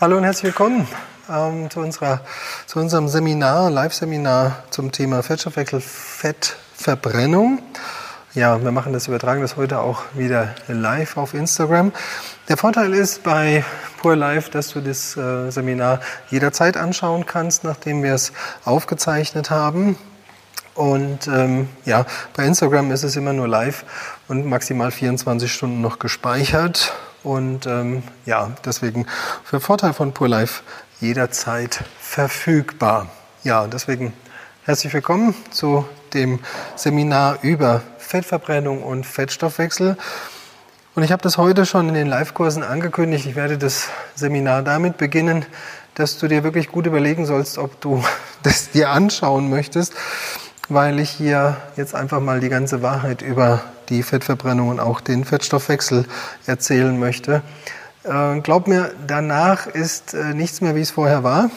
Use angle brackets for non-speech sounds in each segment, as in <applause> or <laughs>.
Hallo und herzlich willkommen ähm, zu, unserer, zu unserem Seminar, Live-Seminar zum Thema Fettstoffwechsel, Fettverbrennung. Ja, wir machen das, übertragen das heute auch wieder live auf Instagram. Der Vorteil ist bei Pure Life, dass du das äh, Seminar jederzeit anschauen kannst, nachdem wir es aufgezeichnet haben. Und ähm, ja, bei Instagram ist es immer nur live und maximal 24 Stunden noch gespeichert. Und ähm, ja, deswegen für Vorteil von Pure Life jederzeit verfügbar. Ja, deswegen herzlich willkommen zu dem Seminar über Fettverbrennung und Fettstoffwechsel. Und ich habe das heute schon in den Live-Kursen angekündigt. Ich werde das Seminar damit beginnen, dass du dir wirklich gut überlegen sollst, ob du <laughs> das dir anschauen möchtest, weil ich hier jetzt einfach mal die ganze Wahrheit über die Fettverbrennung und auch den Fettstoffwechsel erzählen möchte. Äh, glaub mir, danach ist äh, nichts mehr, wie es vorher war.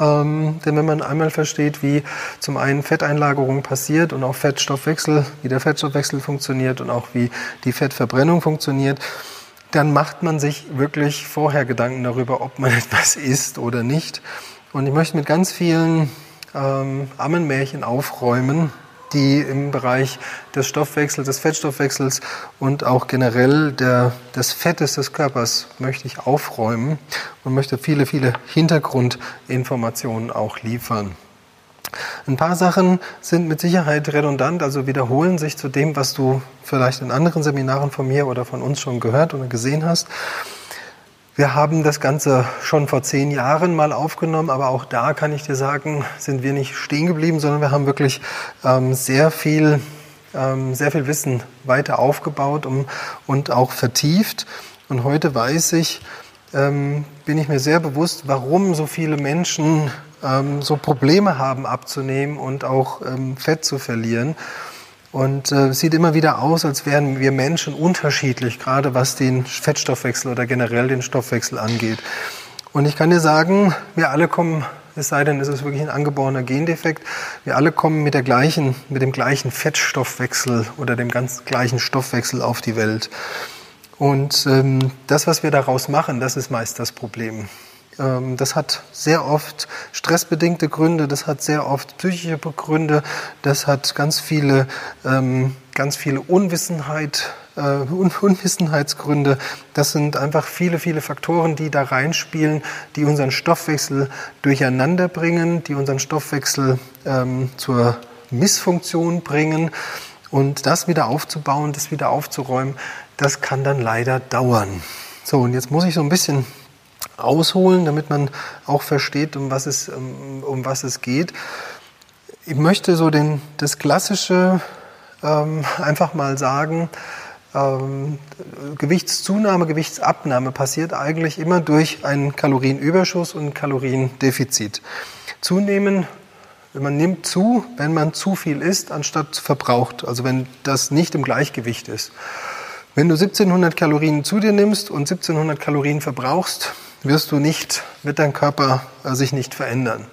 Ähm, denn wenn man einmal versteht, wie zum einen Fetteinlagerung passiert und auch Fettstoffwechsel, wie der Fettstoffwechsel funktioniert und auch wie die Fettverbrennung funktioniert, dann macht man sich wirklich vorher Gedanken darüber, ob man <laughs> etwas isst oder nicht. Und ich möchte mit ganz vielen ähm, Ammenmärchen aufräumen, die im Bereich des Stoffwechsels, des Fettstoffwechsels und auch generell der, des Fettes des Körpers möchte ich aufräumen und möchte viele, viele Hintergrundinformationen auch liefern. Ein paar Sachen sind mit Sicherheit redundant, also wiederholen sich zu dem, was du vielleicht in anderen Seminaren von mir oder von uns schon gehört oder gesehen hast. Wir haben das Ganze schon vor zehn Jahren mal aufgenommen, aber auch da kann ich dir sagen, sind wir nicht stehen geblieben, sondern wir haben wirklich ähm, sehr viel, ähm, sehr viel Wissen weiter aufgebaut um, und auch vertieft. Und heute weiß ich, ähm, bin ich mir sehr bewusst, warum so viele Menschen ähm, so Probleme haben abzunehmen und auch ähm, Fett zu verlieren. Und äh, sieht immer wieder aus, als wären wir Menschen unterschiedlich, gerade was den Fettstoffwechsel oder generell den Stoffwechsel angeht. Und ich kann dir sagen, wir alle kommen, es sei denn, es ist wirklich ein angeborener Gendefekt, wir alle kommen mit, der gleichen, mit dem gleichen Fettstoffwechsel oder dem ganz gleichen Stoffwechsel auf die Welt. Und ähm, das, was wir daraus machen, das ist meist das Problem. Ähm, das hat sehr oft stressbedingte Gründe, das hat sehr oft psychische Gründe, das hat ganz viele, ähm, ganz viele Unwissenheit, äh, Unwissenheitsgründe. Das sind einfach viele, viele Faktoren, die da reinspielen, die unseren Stoffwechsel durcheinander bringen, die unseren Stoffwechsel ähm, zur Missfunktion bringen. Und das wieder aufzubauen, das wieder aufzuräumen, das kann dann leider dauern. So, und jetzt muss ich so ein bisschen ausholen, damit man auch versteht, um was es, um, um was es geht. Ich möchte so den, das Klassische ähm, einfach mal sagen. Ähm, Gewichtszunahme, Gewichtsabnahme passiert eigentlich immer durch einen Kalorienüberschuss und Kaloriendefizit. Zunehmen, man nimmt zu, wenn man zu viel isst, anstatt verbraucht, also wenn das nicht im Gleichgewicht ist. Wenn du 1700 Kalorien zu dir nimmst und 1700 Kalorien verbrauchst, wirst du nicht, wird dein Körper äh, sich nicht verändern.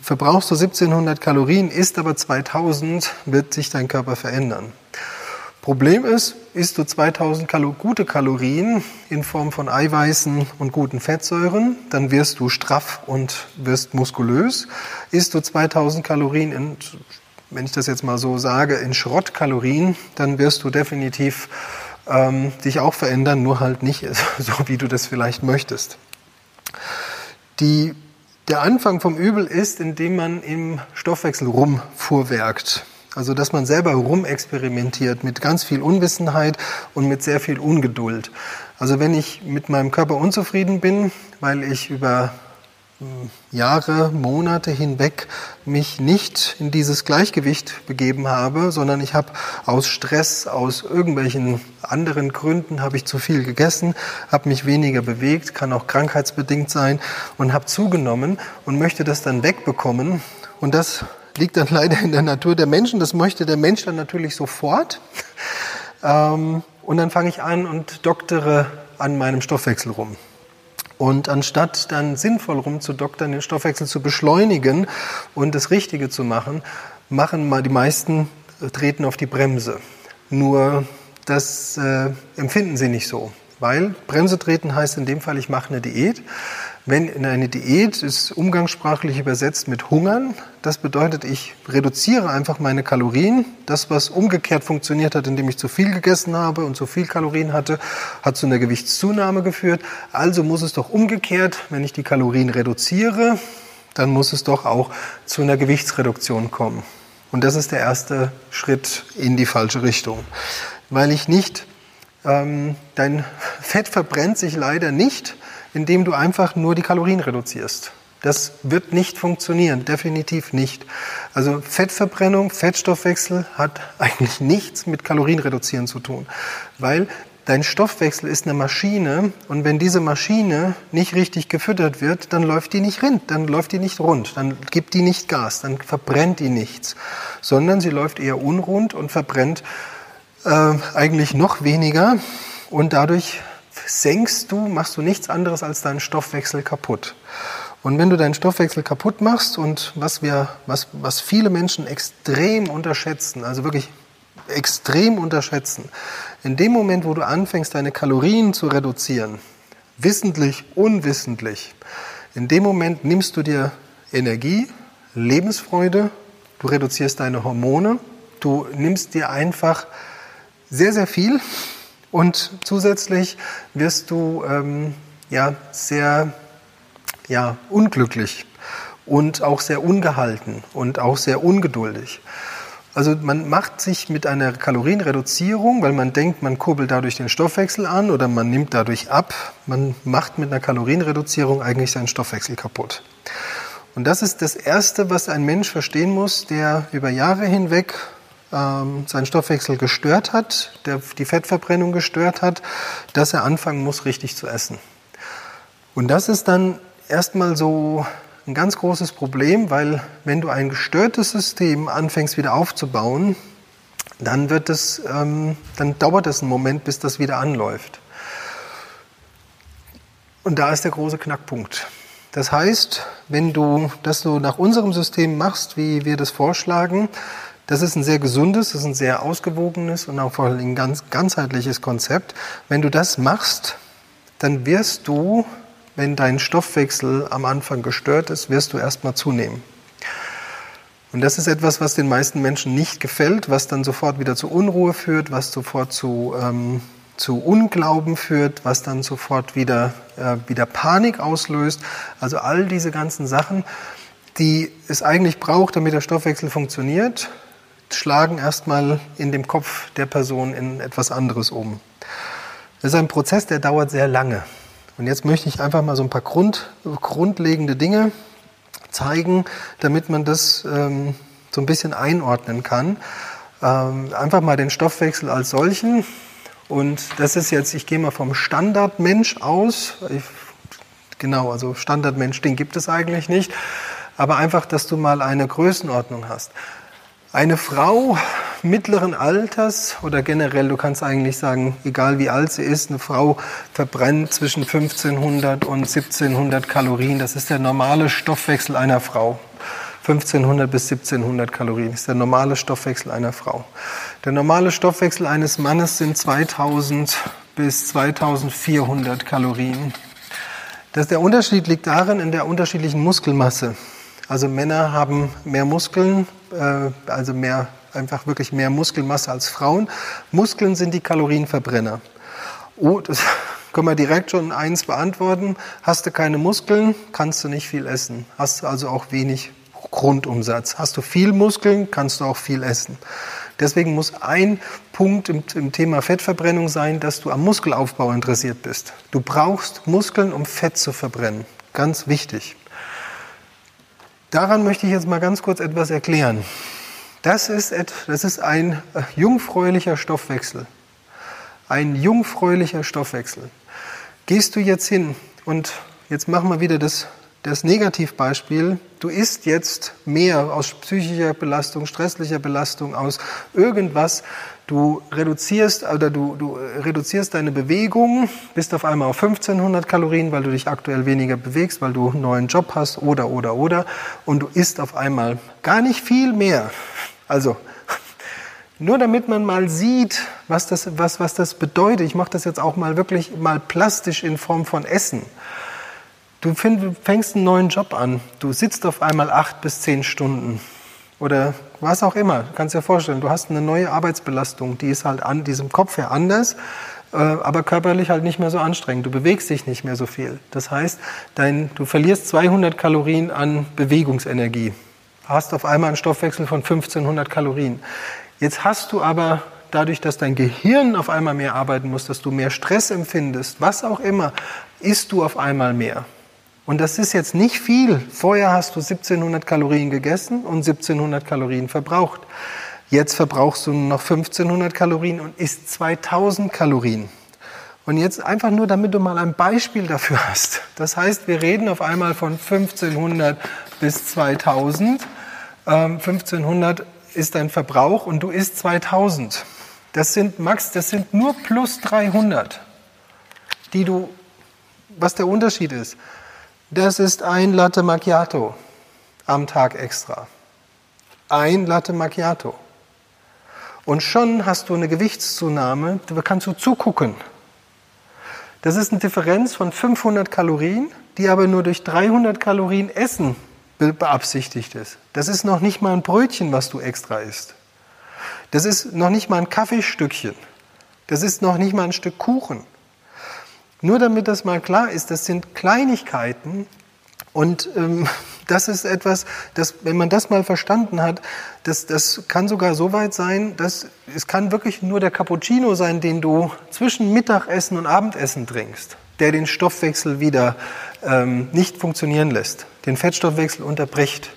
Verbrauchst du 1700 Kalorien, isst aber 2000, wird sich dein Körper verändern. Problem ist, isst du 2000 Kalo gute Kalorien in Form von Eiweißen und guten Fettsäuren, dann wirst du straff und wirst muskulös. Isst du 2000 Kalorien in, wenn ich das jetzt mal so sage, in Schrottkalorien, dann wirst du definitiv ähm, dich auch verändern, nur halt nicht <laughs> so, wie du das vielleicht möchtest. Die, der Anfang vom Übel ist, indem man im Stoffwechsel rumfuhrwerkt. Also, dass man selber rumexperimentiert mit ganz viel Unwissenheit und mit sehr viel Ungeduld. Also, wenn ich mit meinem Körper unzufrieden bin, weil ich über Jahre, Monate hinweg mich nicht in dieses Gleichgewicht begeben habe, sondern ich habe aus Stress, aus irgendwelchen anderen Gründen, habe ich zu viel gegessen, habe mich weniger bewegt, kann auch krankheitsbedingt sein und habe zugenommen und möchte das dann wegbekommen. Und das liegt dann <laughs> leider in der Natur der Menschen. Das möchte der Mensch dann natürlich sofort. Ähm, und dann fange ich an und doktere an meinem Stoffwechsel rum. Und anstatt dann sinnvoll rumzudoktern, den Stoffwechsel zu beschleunigen und das Richtige zu machen, machen mal die meisten äh, treten auf die Bremse. Nur das äh, empfinden sie nicht so. Weil Bremse treten heißt in dem Fall, ich mache eine Diät. Wenn in eine Diät ist umgangssprachlich übersetzt mit Hungern. Das bedeutet, ich reduziere einfach meine Kalorien. Das, was umgekehrt funktioniert hat, indem ich zu viel gegessen habe und zu viel Kalorien hatte, hat zu einer Gewichtszunahme geführt. Also muss es doch umgekehrt, wenn ich die Kalorien reduziere, dann muss es doch auch zu einer Gewichtsreduktion kommen. Und das ist der erste Schritt in die falsche Richtung. Weil ich nicht, ähm, dein <laughs> Fett verbrennt sich leider nicht, indem du einfach nur die Kalorien reduzierst. Das wird nicht funktionieren, definitiv nicht. Also Fettverbrennung, Fettstoffwechsel hat <laughs> eigentlich nichts mit Kalorienreduzieren zu tun, weil dein Stoffwechsel ist eine Maschine und wenn diese Maschine nicht richtig gefüttert wird, dann läuft die nicht rund, dann läuft die nicht rund, dann gibt die nicht Gas, dann verbrennt die nichts, sondern sie läuft eher unrund und verbrennt äh, eigentlich noch weniger und dadurch senkst du, machst du nichts anderes als deinen Stoffwechsel kaputt. Und wenn du deinen Stoffwechsel kaputt machst und was wir, was, was viele Menschen extrem unterschätzen, also wirklich extrem unterschätzen, in dem Moment, wo du anfängst, deine Kalorien zu reduzieren, wissentlich, unwissentlich, in dem Moment nimmst du dir Energie, Lebensfreude, du reduzierst deine Hormone, du nimmst dir einfach sehr, sehr viel und zusätzlich wirst du ähm, ja, sehr ja, unglücklich und auch sehr ungehalten und auch sehr ungeduldig. Also man macht sich mit einer Kalorienreduzierung, weil man denkt, man kurbelt dadurch den Stoffwechsel an oder man nimmt dadurch ab. Man macht mit einer Kalorienreduzierung eigentlich seinen Stoffwechsel kaputt. Und das ist das Erste, was ein Mensch verstehen muss, der über Jahre hinweg ähm, seinen Stoffwechsel gestört hat, der die Fettverbrennung gestört hat, dass er anfangen muss, richtig zu essen. Und das ist dann erstmal so ein ganz großes Problem, weil wenn du ein gestörtes System anfängst wieder aufzubauen, dann wird es, ähm, dann dauert es einen Moment, bis das wieder anläuft. Und da ist der große Knackpunkt. Das heißt, wenn du das so nach unserem System machst, wie wir das vorschlagen, das ist ein sehr gesundes, das ist ein sehr ausgewogenes und auch vor allem ein ganz ganzheitliches Konzept. Wenn du das machst, dann wirst du, wenn dein Stoffwechsel am Anfang gestört ist, wirst du erstmal zunehmen. Und das ist etwas, was den meisten Menschen nicht gefällt, was dann sofort wieder zu Unruhe führt, was sofort zu, ähm, zu Unglauben führt, was dann sofort wieder, äh, wieder Panik auslöst. Also all diese ganzen Sachen, die es eigentlich braucht, damit der Stoffwechsel funktioniert, schlagen erstmal in dem Kopf der Person in etwas anderes um. Das ist ein Prozess, der dauert sehr lange. Und jetzt möchte ich einfach mal so ein paar Grund, grundlegende Dinge zeigen, damit man das ähm, so ein bisschen einordnen kann. Ähm, einfach mal den Stoffwechsel als solchen. Und das ist jetzt, ich gehe mal vom Standardmensch aus. Ich, genau, also Standardmensch, den gibt es eigentlich nicht. Aber einfach, dass du mal eine Größenordnung hast. Eine Frau mittleren Alters oder generell, du kannst eigentlich sagen, egal wie alt sie ist, eine Frau verbrennt zwischen 1500 und 1700 Kalorien. Das ist der normale Stoffwechsel einer Frau. 1500 bis 1700 Kalorien ist der normale Stoffwechsel einer Frau. Der normale Stoffwechsel eines Mannes sind 2000 bis 2400 Kalorien. Das, der Unterschied liegt darin in der unterschiedlichen Muskelmasse. Also Männer haben mehr Muskeln, äh, also mehr, einfach wirklich mehr Muskelmasse als Frauen. Muskeln sind die Kalorienverbrenner. Oh, das <laughs> können wir direkt schon eins beantworten. Hast du keine Muskeln, kannst du nicht viel essen. Hast du also auch wenig Grundumsatz. Hast du viel Muskeln, kannst du auch viel essen. Deswegen muss ein Punkt im, im, Thema Fettverbrennung sein, dass du am Muskelaufbau interessiert bist. Du brauchst Muskeln, um Fett zu verbrennen. Ganz wichtig. Daran möchte ich jetzt mal ganz kurz etwas erklären. Das ist, das ist ein äh, jungfräulicher Stoffwechsel. Ein jungfräulicher Stoffwechsel. Gehst du jetzt hin und jetzt machen wir wieder das, das Negativbeispiel. Du isst jetzt mehr aus psychischer Belastung, stresslicher Belastung, aus irgendwas, Du reduzierst oder du, du reduzierst deine Bewegung, bist auf einmal auf 1500 Kalorien, weil du dich aktuell weniger bewegst, weil du einen neuen Job hast oder oder oder und du isst auf einmal gar nicht viel mehr. Also nur damit man mal sieht, was das, was, was das bedeutet. Ich mache das jetzt auch mal wirklich mal plastisch in Form von Essen. Du fängst einen neuen Job an. Du sitzt auf einmal acht bis zehn Stunden oder was auch immer. Du kannst dir vorstellen, du hast eine neue Arbeitsbelastung, die ist halt an diesem Kopf her anders, äh, aber körperlich halt nicht mehr so anstrengend. Du bewegst dich nicht mehr so viel. Das heißt, dein, du verlierst 200 Kalorien an Bewegungsenergie. Hast auf einmal einen Stoffwechsel von 1500 Kalorien. Jetzt hast du aber dadurch, dass dein Gehirn auf einmal mehr arbeiten muss, dass du mehr Stress empfindest, was auch immer, isst du auf einmal mehr. Und das ist jetzt nicht viel. Vorher hast du 1700 Kalorien gegessen und 1700 Kalorien verbraucht. Jetzt verbrauchst du noch 1500 Kalorien und isst 2000 Kalorien. Und jetzt einfach nur, damit du mal ein Beispiel dafür hast. Das heißt, wir reden auf einmal von 1500 bis 2000. Ähm, 1500 ist dein Verbrauch und du isst 2000. Das sind, Max, das sind nur plus 300, die du, was der Unterschied ist. Das ist ein Latte Macchiato am Tag extra. Ein Latte Macchiato. Und schon hast du eine Gewichtszunahme, da kannst du zugucken. Das ist eine Differenz von 500 Kalorien, die aber nur durch 300 Kalorien Essen beabsichtigt ist. Das ist noch nicht mal ein Brötchen, was du extra isst. Das ist noch nicht mal ein Kaffeestückchen. Das ist noch nicht mal ein Stück Kuchen. Nur damit das mal klar ist, das sind Kleinigkeiten und ähm, <laughs> das ist etwas, das, wenn man das mal verstanden hat, das, das kann sogar so weit sein, dass es kann wirklich nur der Cappuccino sein, den du zwischen Mittagessen und Abendessen trinkst, der den Stoffwechsel wieder ähm, nicht funktionieren lässt, den Fettstoffwechsel unterbricht.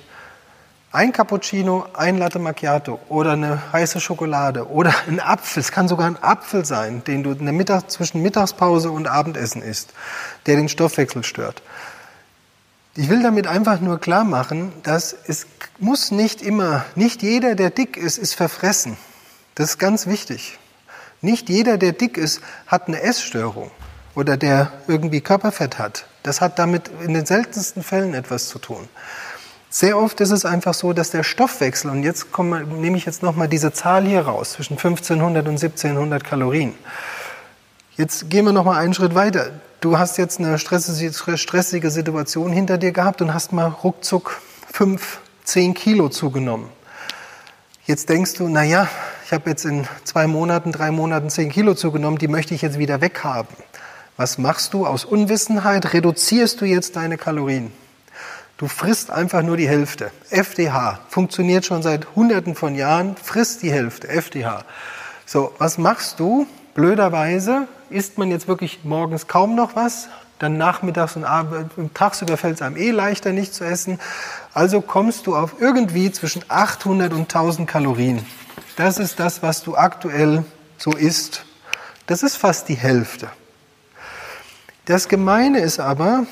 Ein Cappuccino, ein Latte Macchiato oder eine heiße Schokolade oder ein Apfel, es kann sogar ein Apfel sein, den du in der Mittag, zwischen Mittagspause und Abendessen isst, der den Stoffwechsel stört. Ich will damit einfach nur klar machen, dass es muss nicht immer, nicht jeder, der dick ist, ist verfressen. Das ist ganz wichtig. Nicht jeder, der dick ist, hat eine Essstörung oder der irgendwie Körperfett hat. Das hat damit in den seltensten Fällen etwas zu tun. Sehr oft ist es einfach so, dass der Stoffwechsel, und jetzt komme, nehme ich jetzt nochmal diese Zahl hier raus, zwischen 1500 und 1700 Kalorien. Jetzt gehen wir nochmal einen Schritt weiter. Du hast jetzt eine stressige Situation hinter dir gehabt und hast mal ruckzuck fünf, zehn Kilo zugenommen. Jetzt denkst du, na ja, ich habe jetzt in zwei Monaten, drei Monaten zehn Kilo zugenommen, die möchte ich jetzt wieder weghaben. Was machst du? Aus Unwissenheit reduzierst du jetzt deine Kalorien. Du frisst einfach nur die Hälfte. FDH funktioniert schon seit Hunderten von Jahren. Frisst die Hälfte. FDH. So, was machst du? Blöderweise isst man jetzt wirklich morgens kaum noch was. Dann nachmittags und abends, tagsüber fällt es einem eh leichter, nicht zu essen. Also kommst du auf irgendwie zwischen 800 und 1000 Kalorien. Das ist das, was du aktuell so isst. Das ist fast die Hälfte. Das Gemeine ist aber,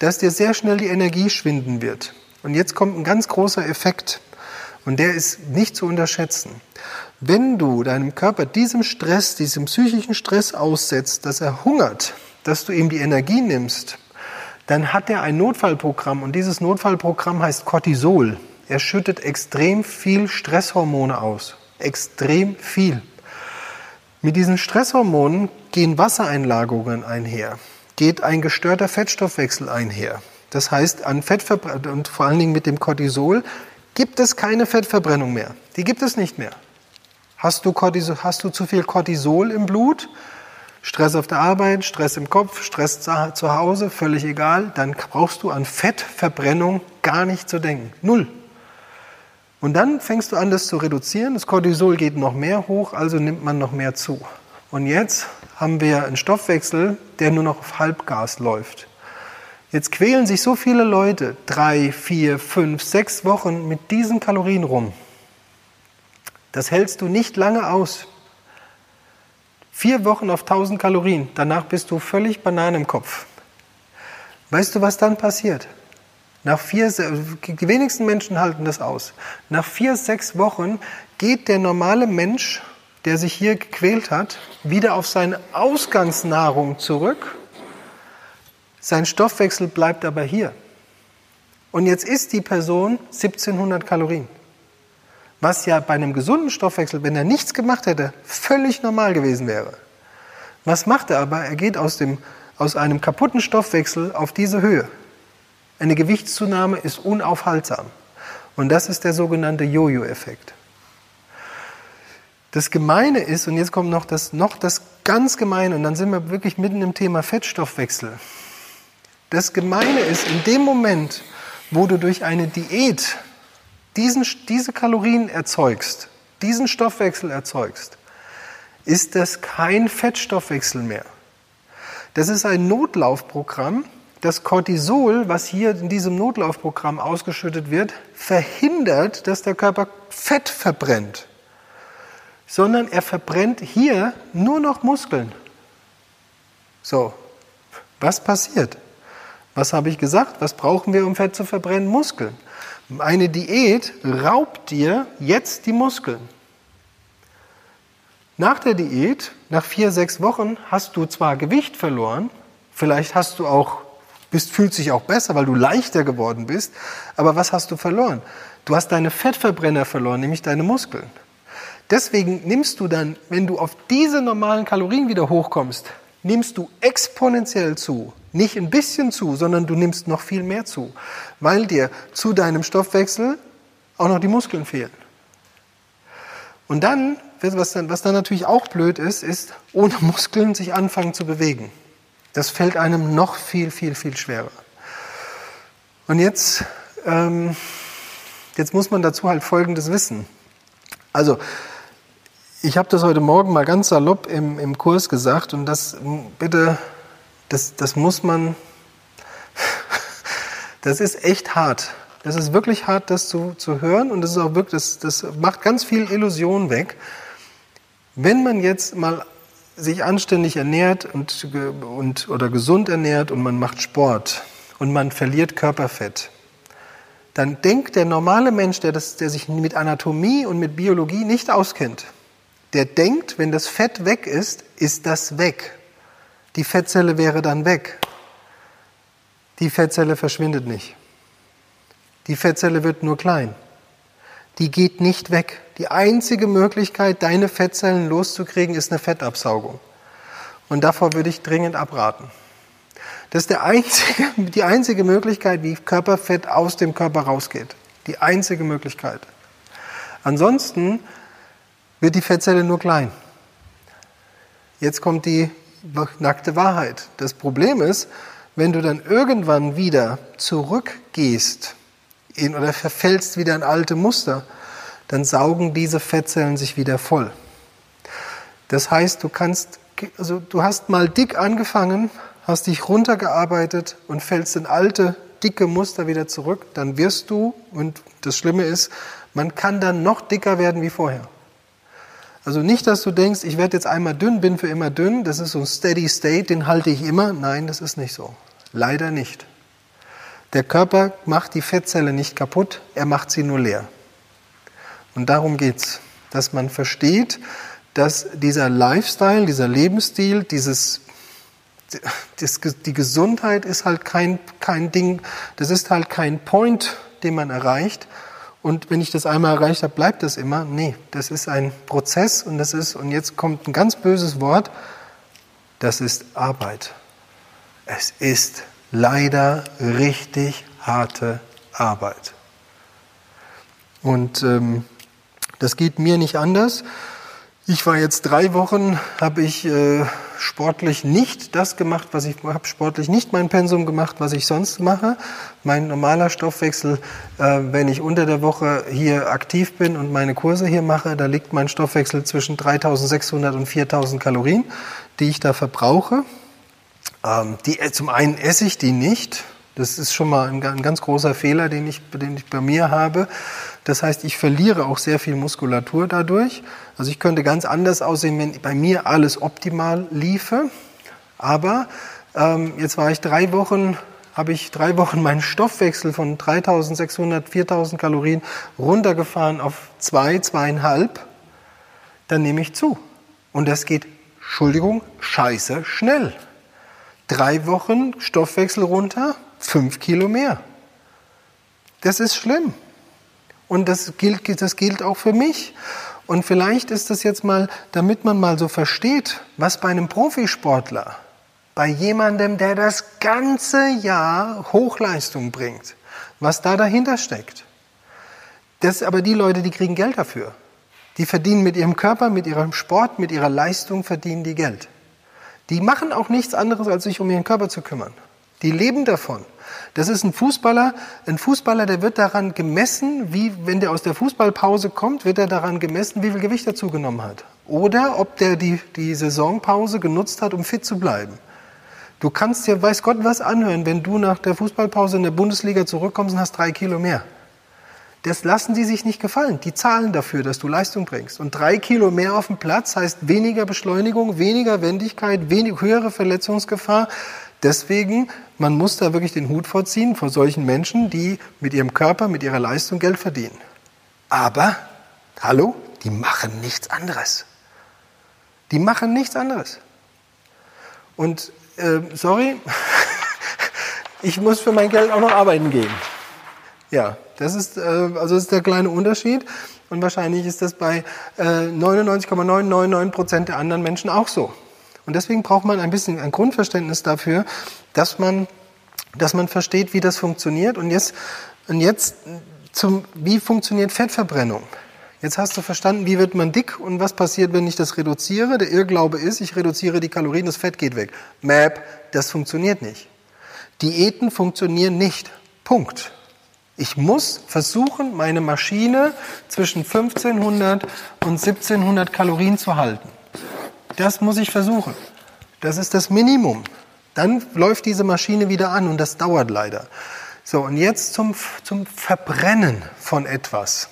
dass dir sehr schnell die Energie schwinden wird. Und jetzt kommt ein ganz großer Effekt und der ist nicht zu unterschätzen. Wenn du deinem Körper diesem Stress, diesem psychischen Stress aussetzt, dass er hungert, dass du ihm die Energie nimmst, dann hat er ein Notfallprogramm und dieses Notfallprogramm heißt Cortisol. Er schüttet extrem viel Stresshormone aus. Extrem viel. Mit diesen Stresshormonen gehen Wassereinlagerungen einher geht ein gestörter Fettstoffwechsel einher. Das heißt, an Fettverbrennung und vor allen Dingen mit dem Cortisol gibt es keine Fettverbrennung mehr. Die gibt es nicht mehr. Hast du, Cortisol, hast du zu viel Cortisol im Blut? Stress auf der Arbeit, Stress im Kopf, Stress zu Hause, völlig egal, dann brauchst du an Fettverbrennung gar nicht zu denken. Null. Und dann fängst du an, das zu reduzieren. Das Cortisol geht noch mehr hoch, also nimmt man noch mehr zu. Und jetzt haben wir einen Stoffwechsel, der nur noch auf Halbgas läuft. Jetzt quälen sich so viele Leute drei, vier, fünf, sechs Wochen mit diesen Kalorien rum. Das hältst du nicht lange aus. Vier Wochen auf 1000 Kalorien, danach bist du völlig Banane im Kopf. Weißt du, was dann passiert? Nach vier, die wenigsten Menschen halten das aus. Nach vier, sechs Wochen geht der normale Mensch der sich hier gequält hat, wieder auf seine Ausgangsnahrung zurück. Sein Stoffwechsel bleibt aber hier. Und jetzt isst die Person 1700 Kalorien. Was ja bei einem gesunden Stoffwechsel, wenn er nichts gemacht hätte, völlig normal gewesen wäre. Was macht er aber? Er geht aus, dem, aus einem kaputten Stoffwechsel auf diese Höhe. Eine Gewichtszunahme ist unaufhaltsam. Und das ist der sogenannte Jojo-Effekt. Das Gemeine ist, und jetzt kommt noch das, noch das ganz Gemeine, und dann sind wir wirklich mitten im Thema Fettstoffwechsel. Das Gemeine ist, in dem Moment, wo du durch eine Diät diesen, diese Kalorien erzeugst, diesen Stoffwechsel erzeugst, ist das kein Fettstoffwechsel mehr. Das ist ein Notlaufprogramm. Das Cortisol, was hier in diesem Notlaufprogramm ausgeschüttet wird, verhindert, dass der Körper Fett verbrennt, sondern er verbrennt hier nur noch Muskeln. So, was passiert? Was habe ich gesagt? Was brauchen wir, um Fett zu verbrennen? Muskeln. Eine Diät raubt dir jetzt die Muskeln. Nach der Diät, nach vier, sechs Wochen, hast du zwar Gewicht verloren, vielleicht hast du auch, bist, fühlst dich auch besser, weil du leichter geworden bist, aber was hast du verloren? Du hast deine Fettverbrenner verloren, nämlich deine Muskeln. Deswegen nimmst du dann, wenn du auf diese normalen Kalorien wieder hochkommst, nimmst du exponentiell zu. Nicht ein bisschen zu, sondern du nimmst noch viel mehr zu, weil dir zu deinem Stoffwechsel auch noch die Muskeln fehlen. Und dann, was dann, was dann natürlich auch blöd ist, ist, ohne Muskeln sich anfangen zu bewegen. Das fällt einem noch viel, viel, viel schwerer. Und jetzt, ähm, jetzt muss man dazu halt Folgendes wissen. Also, ich habe das heute Morgen mal ganz salopp im, im Kurs gesagt und das bitte, das, das muss man, <laughs> das ist echt hart. Das ist wirklich hart, das zu, zu hören und das ist auch wirklich, das, das macht ganz viel Illusion weg. Wenn man jetzt mal sich anständig ernährt und, und, oder gesund ernährt und man macht Sport und man verliert Körperfett, dann denkt der normale Mensch, der, das, der sich mit Anatomie und mit Biologie nicht auskennt, der denkt, wenn das Fett weg ist, ist das weg. Die Fettzelle wäre dann weg. Die Fettzelle verschwindet nicht. Die Fettzelle wird nur klein. Die geht nicht weg. Die einzige Möglichkeit, deine Fettzellen loszukriegen, ist eine Fettabsaugung. Und davor würde ich dringend abraten. Das ist einzige, <laughs> die einzige Möglichkeit, wie Körperfett aus dem Körper rausgeht. Die einzige Möglichkeit. Ansonsten wird die Fettzelle nur klein. Jetzt kommt die nackte Wahrheit. Das Problem ist, wenn du dann irgendwann wieder zurückgehst in, oder verfällst wieder in alte Muster, dann saugen diese Fettzellen sich wieder voll. Das heißt, du kannst, also du hast mal dick angefangen, hast dich runtergearbeitet und fällst in alte, dicke Muster wieder zurück, dann wirst du, und das Schlimme ist, man kann dann noch dicker werden wie vorher. Also nicht, dass du denkst, ich werde jetzt einmal dünn, bin für immer dünn, das ist so ein Steady State, den halte ich immer. Nein, das ist nicht so. Leider nicht. Der Körper macht die Fettzelle nicht kaputt, er macht sie nur leer. Und darum geht's, dass man versteht, dass dieser Lifestyle, dieser Lebensstil, dieses die Gesundheit ist halt kein, kein Ding, das ist halt kein Point, den man erreicht, und wenn ich das einmal erreicht habe, bleibt das immer. Nee, das ist ein Prozess und das ist, und jetzt kommt ein ganz böses Wort, das ist Arbeit. Es ist leider richtig harte Arbeit. Und ähm, das geht mir nicht anders. Ich war jetzt drei Wochen, habe ich äh, sportlich nicht das gemacht, was ich habe sportlich nicht mein Pensum gemacht, was ich sonst mache. Mein normaler Stoffwechsel, äh, wenn ich unter der Woche hier aktiv bin und meine Kurse hier mache, da liegt mein Stoffwechsel zwischen 3.600 und 4.000 Kalorien, die ich da verbrauche. Ähm, die, äh, zum einen esse ich die nicht. Das ist schon mal ein, ein ganz großer Fehler, den ich, den ich bei mir habe. Das heißt, ich verliere auch sehr viel Muskulatur dadurch. Also ich könnte ganz anders aussehen, wenn bei mir alles optimal liefe. Aber ähm, jetzt war ich drei Wochen, habe ich drei Wochen meinen Stoffwechsel von 3600, 4000 Kalorien runtergefahren auf zwei, zweieinhalb. Dann nehme ich zu. Und das geht, Entschuldigung, scheiße schnell. Drei Wochen Stoffwechsel runter, fünf Kilo mehr. Das ist schlimm. Und das gilt, das gilt auch für mich. Und vielleicht ist das jetzt mal, damit man mal so versteht, was bei einem Profisportler, bei jemandem, der das ganze Jahr Hochleistung bringt, was da dahinter steckt. Das aber die Leute, die kriegen Geld dafür. Die verdienen mit ihrem Körper, mit ihrem Sport, mit ihrer Leistung verdienen die Geld. Die machen auch nichts anderes, als sich um ihren Körper zu kümmern. Die leben davon. Das ist ein Fußballer. Ein Fußballer, der wird daran gemessen, wie, wenn der aus der Fußballpause kommt, wird er daran gemessen, wie viel Gewicht er zugenommen hat. Oder ob der die, die Saisonpause genutzt hat, um fit zu bleiben. Du kannst dir, weiß Gott, was anhören, wenn du nach der Fußballpause in der Bundesliga zurückkommst und hast drei Kilo mehr. Das lassen die sich nicht gefallen. Die zahlen dafür, dass du Leistung bringst. Und drei Kilo mehr auf dem Platz heißt weniger Beschleunigung, weniger Wendigkeit, wenig, höhere Verletzungsgefahr. Deswegen, man muss da wirklich den Hut vorziehen vor solchen Menschen, die mit ihrem Körper, mit ihrer Leistung Geld verdienen. Aber, hallo, die machen nichts anderes. Die machen nichts anderes. Und äh, sorry, <laughs> ich muss für mein Geld auch noch arbeiten gehen. Ja, das ist, äh, also das ist der kleine Unterschied. Und wahrscheinlich ist das bei äh, 99,999 Prozent der anderen Menschen auch so. Und deswegen braucht man ein bisschen ein Grundverständnis dafür, dass man, dass man versteht, wie das funktioniert. Und jetzt, und jetzt zum, wie funktioniert Fettverbrennung? Jetzt hast du verstanden, wie wird man dick und was passiert, wenn ich das reduziere. Der Irrglaube ist, ich reduziere die Kalorien, das Fett geht weg. Map, das funktioniert nicht. Diäten funktionieren nicht. Punkt. Ich muss versuchen, meine Maschine zwischen 1500 und 1700 Kalorien zu halten. Das muss ich versuchen. Das ist das Minimum. Dann läuft diese Maschine wieder an und das dauert leider. So, und jetzt zum, zum Verbrennen von etwas.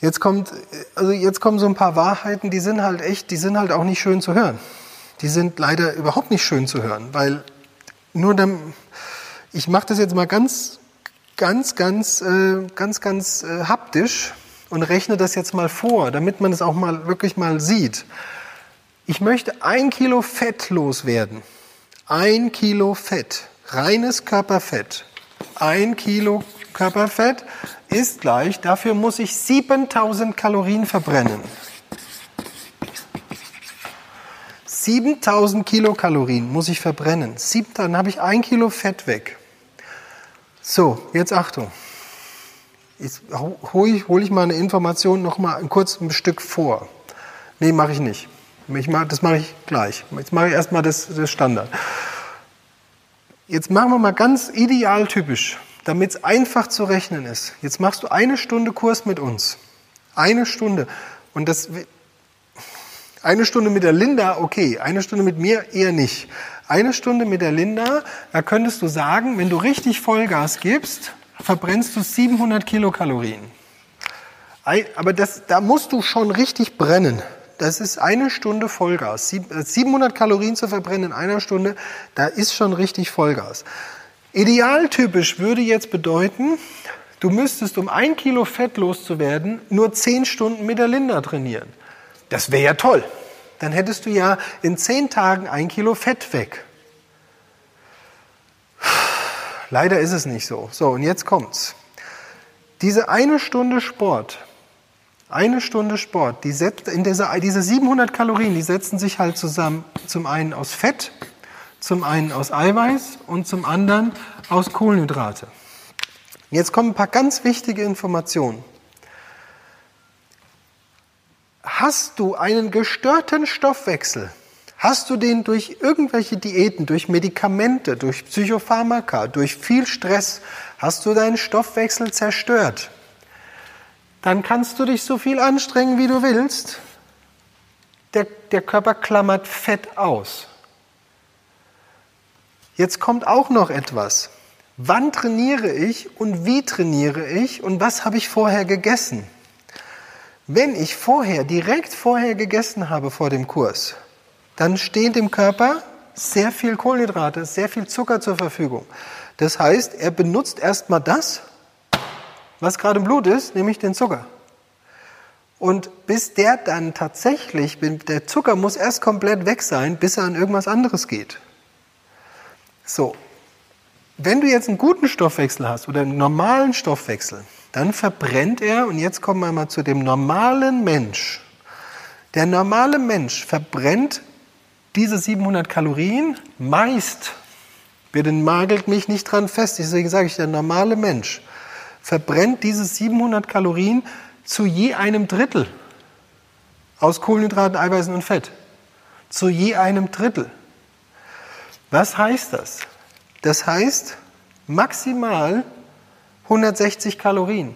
Jetzt kommt, also jetzt kommen so ein paar Wahrheiten, die sind halt echt, die sind halt auch nicht schön zu hören. Die sind leider überhaupt nicht schön zu hören, weil nur dann, ich mache das jetzt mal ganz, ganz, ganz, äh, ganz, ganz äh, haptisch und rechne das jetzt mal vor, damit man es auch mal wirklich mal sieht. Ich möchte ein Kilo Fett loswerden. Ein Kilo Fett, reines Körperfett. Ein Kilo Körperfett ist gleich, dafür muss ich 7000 Kalorien verbrennen. 7000 Kilokalorien muss ich verbrennen. Dann habe ich ein Kilo Fett weg. So, jetzt Achtung. Jetzt hole ich, hol ich mal eine Information noch mal ein kurzes Stück vor. Nee, mache ich nicht. Ich mach, das mache ich gleich. Jetzt mache ich erstmal das, das Standard. Jetzt machen wir mal ganz ideal typisch, damit es einfach zu rechnen ist. Jetzt machst du eine Stunde Kurs mit uns. Eine Stunde. Und das, eine Stunde mit der Linda, okay. Eine Stunde mit mir eher nicht. Eine Stunde mit der Linda, da könntest du sagen, wenn du richtig Vollgas gibst, verbrennst du 700 Kilokalorien. Aber das, da musst du schon richtig brennen. Das ist eine Stunde Vollgas. 700 äh, Kalorien zu verbrennen in einer Stunde, da ist schon richtig Vollgas. Idealtypisch würde jetzt bedeuten, du müsstest, um ein Kilo Fett loszuwerden, nur 10 Stunden mit der Linda trainieren. Das wäre ja toll. Dann hättest du ja in 10 Tagen ein Kilo Fett weg. Leider ist es nicht so. So, und jetzt kommt's. Diese eine Stunde Sport, eine Stunde Sport, die setzt, in dieser, diese 700 Kalorien, die setzen sich halt zusammen, zum einen aus Fett, zum einen aus Eiweiß und zum anderen aus Kohlenhydrate. Jetzt kommen ein paar ganz wichtige Informationen. Hast du einen gestörten Stoffwechsel, Hast du den durch irgendwelche Diäten, durch Medikamente, durch Psychopharmaka, durch viel Stress, hast du deinen Stoffwechsel zerstört? Dann kannst du dich so viel anstrengen, wie du willst. Der, der Körper klammert Fett aus. Jetzt kommt auch noch etwas. Wann trainiere ich und wie trainiere ich und was habe ich vorher gegessen? Wenn ich vorher, direkt vorher gegessen habe vor dem Kurs, dann steht dem Körper sehr viel Kohlenhydrate, sehr viel Zucker zur Verfügung. Das heißt, er benutzt erstmal das, was gerade im Blut ist, nämlich den Zucker. Und bis der dann tatsächlich, der Zucker muss erst komplett weg sein, bis er an irgendwas anderes geht. So, wenn du jetzt einen guten Stoffwechsel hast oder einen normalen Stoffwechsel, dann verbrennt er, und jetzt kommen wir mal zu dem normalen Mensch. Der normale Mensch verbrennt diese 700 Kalorien meist, bitte magelt mich nicht dran fest, deswegen sage ich, der normale Mensch verbrennt diese 700 Kalorien zu je einem Drittel aus Kohlenhydraten, Eiweißen und Fett. Zu je einem Drittel. Was heißt das? Das heißt maximal 160 Kalorien.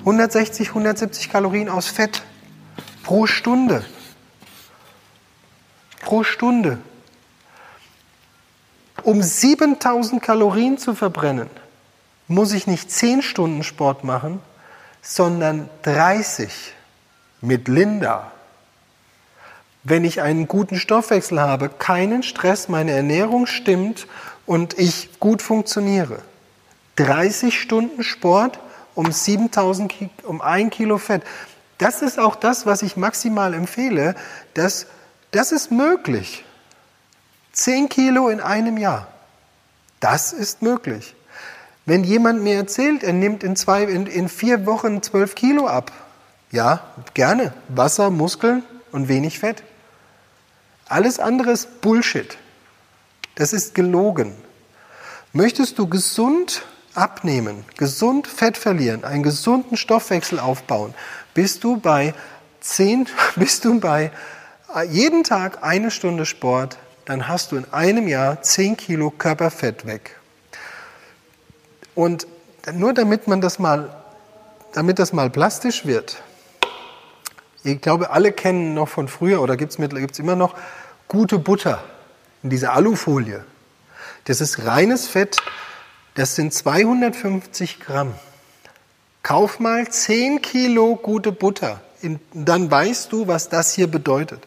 160, 170 Kalorien aus Fett pro Stunde. Pro Stunde. Um 7000 Kalorien zu verbrennen, muss ich nicht 10 Stunden Sport machen, sondern 30 mit Linda. Wenn ich einen guten Stoffwechsel habe, keinen Stress, meine Ernährung stimmt und ich gut funktioniere. 30 Stunden Sport um 7000, um ein Kilo Fett. Das ist auch das, was ich maximal empfehle. Das, das ist möglich. 10 Kilo in einem Jahr. Das ist möglich. Wenn jemand mir erzählt, er nimmt in, zwei, in, in vier Wochen 12 Kilo ab, ja, gerne. Wasser, Muskeln und wenig Fett. Alles andere ist Bullshit. Das ist gelogen. Möchtest du gesund abnehmen, gesund Fett verlieren, einen gesunden Stoffwechsel aufbauen, bist du bei 10, <laughs> bist du bei jeden Tag eine Stunde Sport, dann hast du in einem Jahr 10 Kilo Körperfett weg. Und nur damit man das mal, damit das mal plastisch wird, ich glaube, alle kennen noch von früher oder gibt es immer noch gute Butter in dieser Alufolie. Das ist reines Fett, das sind 250 Gramm. Kauf mal 10 Kilo gute Butter. Dann weißt du, was das hier bedeutet.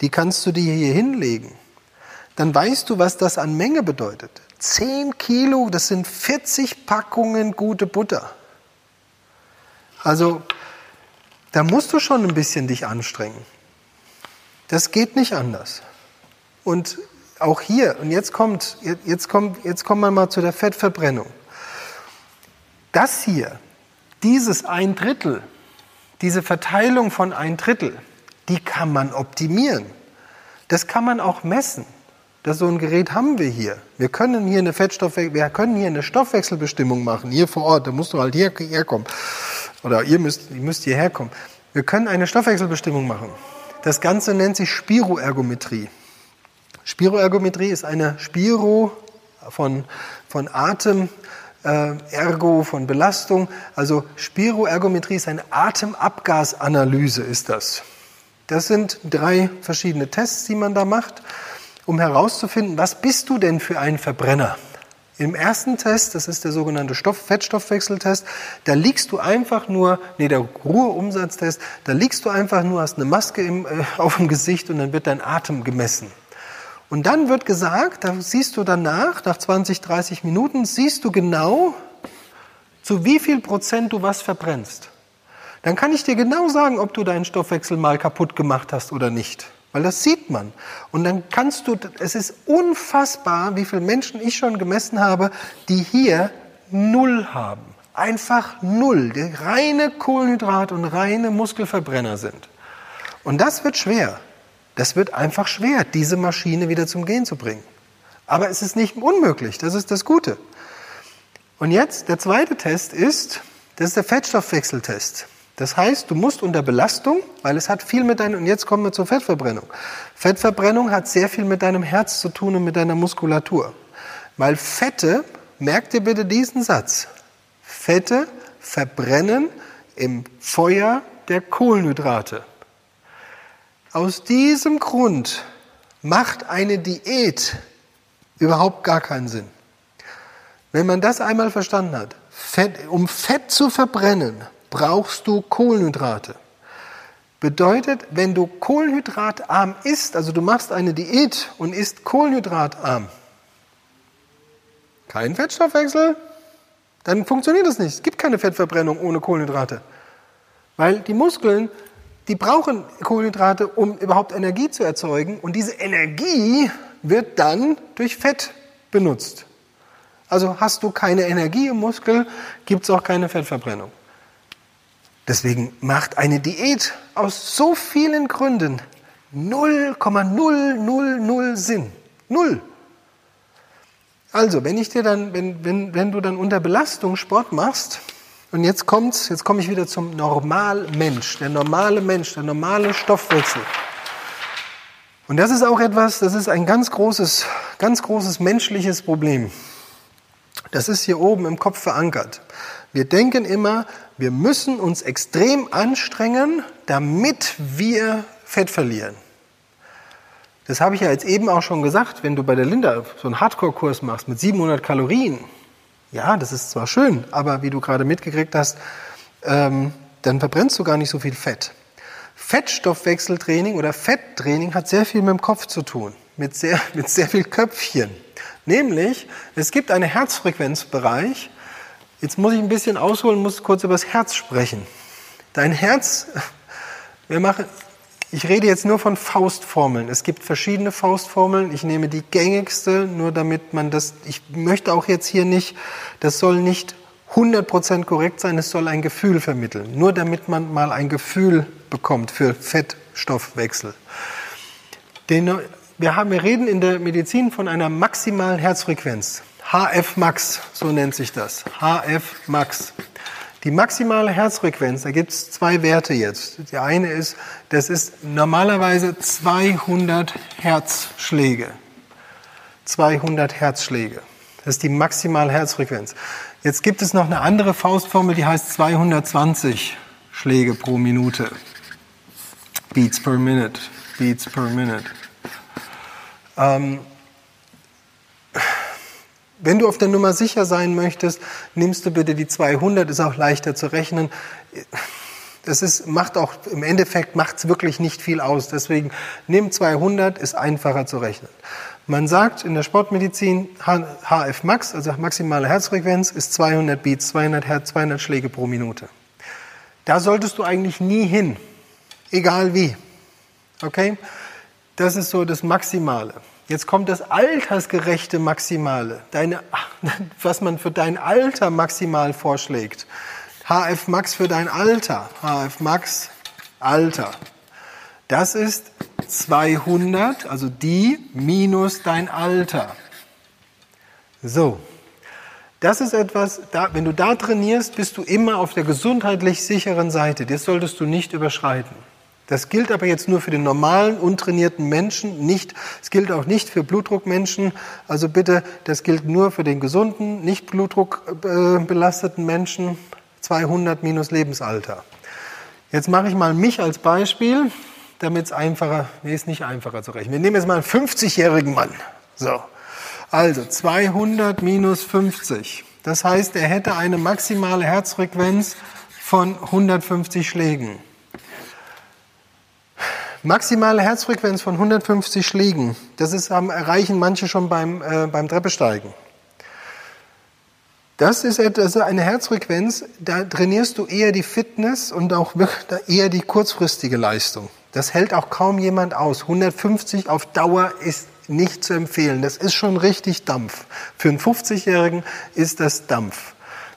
Die kannst du dir hier hinlegen. Dann weißt du, was das an Menge bedeutet. 10 Kilo, das sind 40 Packungen gute Butter. Also da musst du schon ein bisschen dich anstrengen. Das geht nicht anders. Und auch hier, und jetzt kommt, jetzt kommt, jetzt kommen wir mal zu der Fettverbrennung. Das hier, dieses ein Drittel, diese Verteilung von ein Drittel, die kann man optimieren. Das kann man auch messen. Das so ein Gerät haben wir hier. Wir können hier eine Fettstoffwechsel, wir können hier eine Stoffwechselbestimmung machen, hier vor Ort. Da musst du halt hierher kommen. Oder ihr müsst, ihr müsst hierher kommen. Wir können eine Stoffwechselbestimmung machen. Das Ganze nennt sich Spiroergometrie. Spiroergometrie ist eine Spiro von, von Atem, äh, Ergo von Belastung. Also Spiroergometrie ist eine Atemabgasanalyse, ist das. Das sind drei verschiedene Tests, die man da macht, um herauszufinden, was bist du denn für ein Verbrenner? Im ersten Test, das ist der sogenannte Stoff Fettstoffwechseltest, da liegst du einfach nur, nee, der Ruheumsatztest, da liegst du einfach nur, hast eine Maske im, äh, <laughs> auf dem Gesicht und dann wird dein Atem gemessen. Und dann wird gesagt, da siehst du danach, nach 20, 30 Minuten, siehst du genau, zu wie viel Prozent du was verbrennst. Dann kann ich dir genau sagen, ob du deinen Stoffwechsel mal kaputt gemacht hast oder nicht. Weil das sieht man. Und dann kannst du, es ist unfassbar, wie viele Menschen ich schon gemessen habe, die hier null haben. Einfach null. Die reine Kohlenhydrat und reine Muskelverbrenner sind. Und das wird schwer. Das wird einfach schwer, diese Maschine wieder zum Gehen zu bringen. Aber es ist nicht unmöglich. Das ist das Gute. Und jetzt, der zweite Test ist, das ist der Fettstoffwechseltest. Das heißt, du musst unter Belastung, weil es hat viel mit deinem, und jetzt kommen wir zur Fettverbrennung. Fettverbrennung hat sehr viel mit deinem Herz zu tun und mit deiner Muskulatur. Weil Fette, merkt dir bitte diesen Satz, Fette verbrennen im Feuer der Kohlenhydrate. Aus diesem Grund macht eine Diät überhaupt gar keinen Sinn. Wenn man das einmal verstanden hat, Fett, um Fett zu verbrennen, brauchst du Kohlenhydrate. Bedeutet, wenn du kohlenhydratarm isst, also du machst eine Diät und isst kohlenhydratarm, kein Fettstoffwechsel, dann funktioniert das nicht. Es gibt keine Fettverbrennung ohne Kohlenhydrate. Weil die Muskeln, die brauchen Kohlenhydrate, um überhaupt Energie zu erzeugen. Und diese Energie wird dann durch Fett benutzt. Also hast du keine Energie im Muskel, gibt es auch keine Fettverbrennung. Deswegen macht eine Diät aus so vielen Gründen 0,000 Sinn. Null. Also, wenn ich dir dann, wenn, wenn, wenn du dann unter Belastung Sport machst, und jetzt kommt's, jetzt komme ich wieder zum Normalmensch, der normale Mensch, der normale Stoffwechsel. Und das ist auch etwas, das ist ein ganz großes, ganz großes menschliches Problem. Das ist hier oben im Kopf verankert. Wir denken immer, wir müssen uns extrem anstrengen, damit wir Fett verlieren. Das habe ich ja jetzt eben auch schon gesagt, wenn du bei der Linda so einen Hardcore-Kurs machst mit 700 Kalorien, ja, das ist zwar schön, aber wie du gerade mitgekriegt hast, ähm, dann verbrennst du gar nicht so viel Fett. Fettstoffwechseltraining oder Fetttraining hat sehr viel mit dem Kopf zu tun, mit sehr, <laughs> mit sehr viel Köpfchen. Nämlich, es gibt einen Herzfrequenzbereich. Jetzt muss ich ein bisschen ausholen, muss kurz über das Herz sprechen. Dein Herz, <laughs> wir machen, ich rede jetzt nur von Faustformeln. Es gibt verschiedene Faustformeln. Ich nehme die gängigste, nur damit man das, ich möchte auch jetzt hier nicht, das soll nicht 100% korrekt sein, es soll ein Gefühl vermitteln. Nur damit man mal ein Gefühl bekommt für Fettstoffwechsel. Den, wir, haben, wir reden in der Medizin von einer maximalen Herzfrequenz. HF Max, so nennt sich das. HF Max. Die maximale Herzfrequenz, da gibt es zwei Werte jetzt. Die eine ist, das ist normalerweise 200 Herzschläge. 200 Herzschläge. Das ist die maximale Herzfrequenz. Jetzt gibt es noch eine andere Faustformel, die heißt 220 Schläge pro Minute. Beats per minute. Beats per minute. Ähm, wenn du auf der Nummer sicher sein möchtest, nimmst du bitte die 200, ist auch leichter zu rechnen. Das ist, macht auch, im Endeffekt macht es wirklich nicht viel aus. Deswegen nimm 200, ist einfacher zu rechnen. Man sagt in der Sportmedizin, HF Max, also maximale Herzfrequenz, ist 200 Beats, 200 Hertz, 200 Schläge pro Minute. Da solltest du eigentlich nie hin, egal wie. Okay? Das ist so das Maximale. Jetzt kommt das altersgerechte Maximale, deine, <laughs> was man für dein Alter maximal vorschlägt. HF Max für dein Alter. HF Max Alter. Das ist 200, also die minus dein Alter. So. Das ist etwas, da, wenn du da trainierst, bist du immer auf der gesundheitlich sicheren Seite. Das solltest du nicht überschreiten. Das gilt aber jetzt nur für den normalen, untrainierten Menschen, nicht, es gilt auch nicht für Blutdruckmenschen. Also bitte, das gilt nur für den gesunden, nicht blutdruckbelasteten Menschen, 200 minus Lebensalter. Jetzt mache ich mal mich als Beispiel, damit es einfacher, nee, ist nicht einfacher zu rechnen. Wir nehmen jetzt mal einen 50-jährigen Mann. So. Also 200 minus 50. Das heißt, er hätte eine maximale Herzfrequenz von 150 Schlägen. Maximale Herzfrequenz von 150 Schlägen, das ist, erreichen manche schon beim, äh, beim Treppesteigen. Das ist eine Herzfrequenz, da trainierst du eher die Fitness und auch eher die kurzfristige Leistung. Das hält auch kaum jemand aus. 150 auf Dauer ist nicht zu empfehlen. Das ist schon richtig Dampf. Für einen 50-Jährigen ist das Dampf.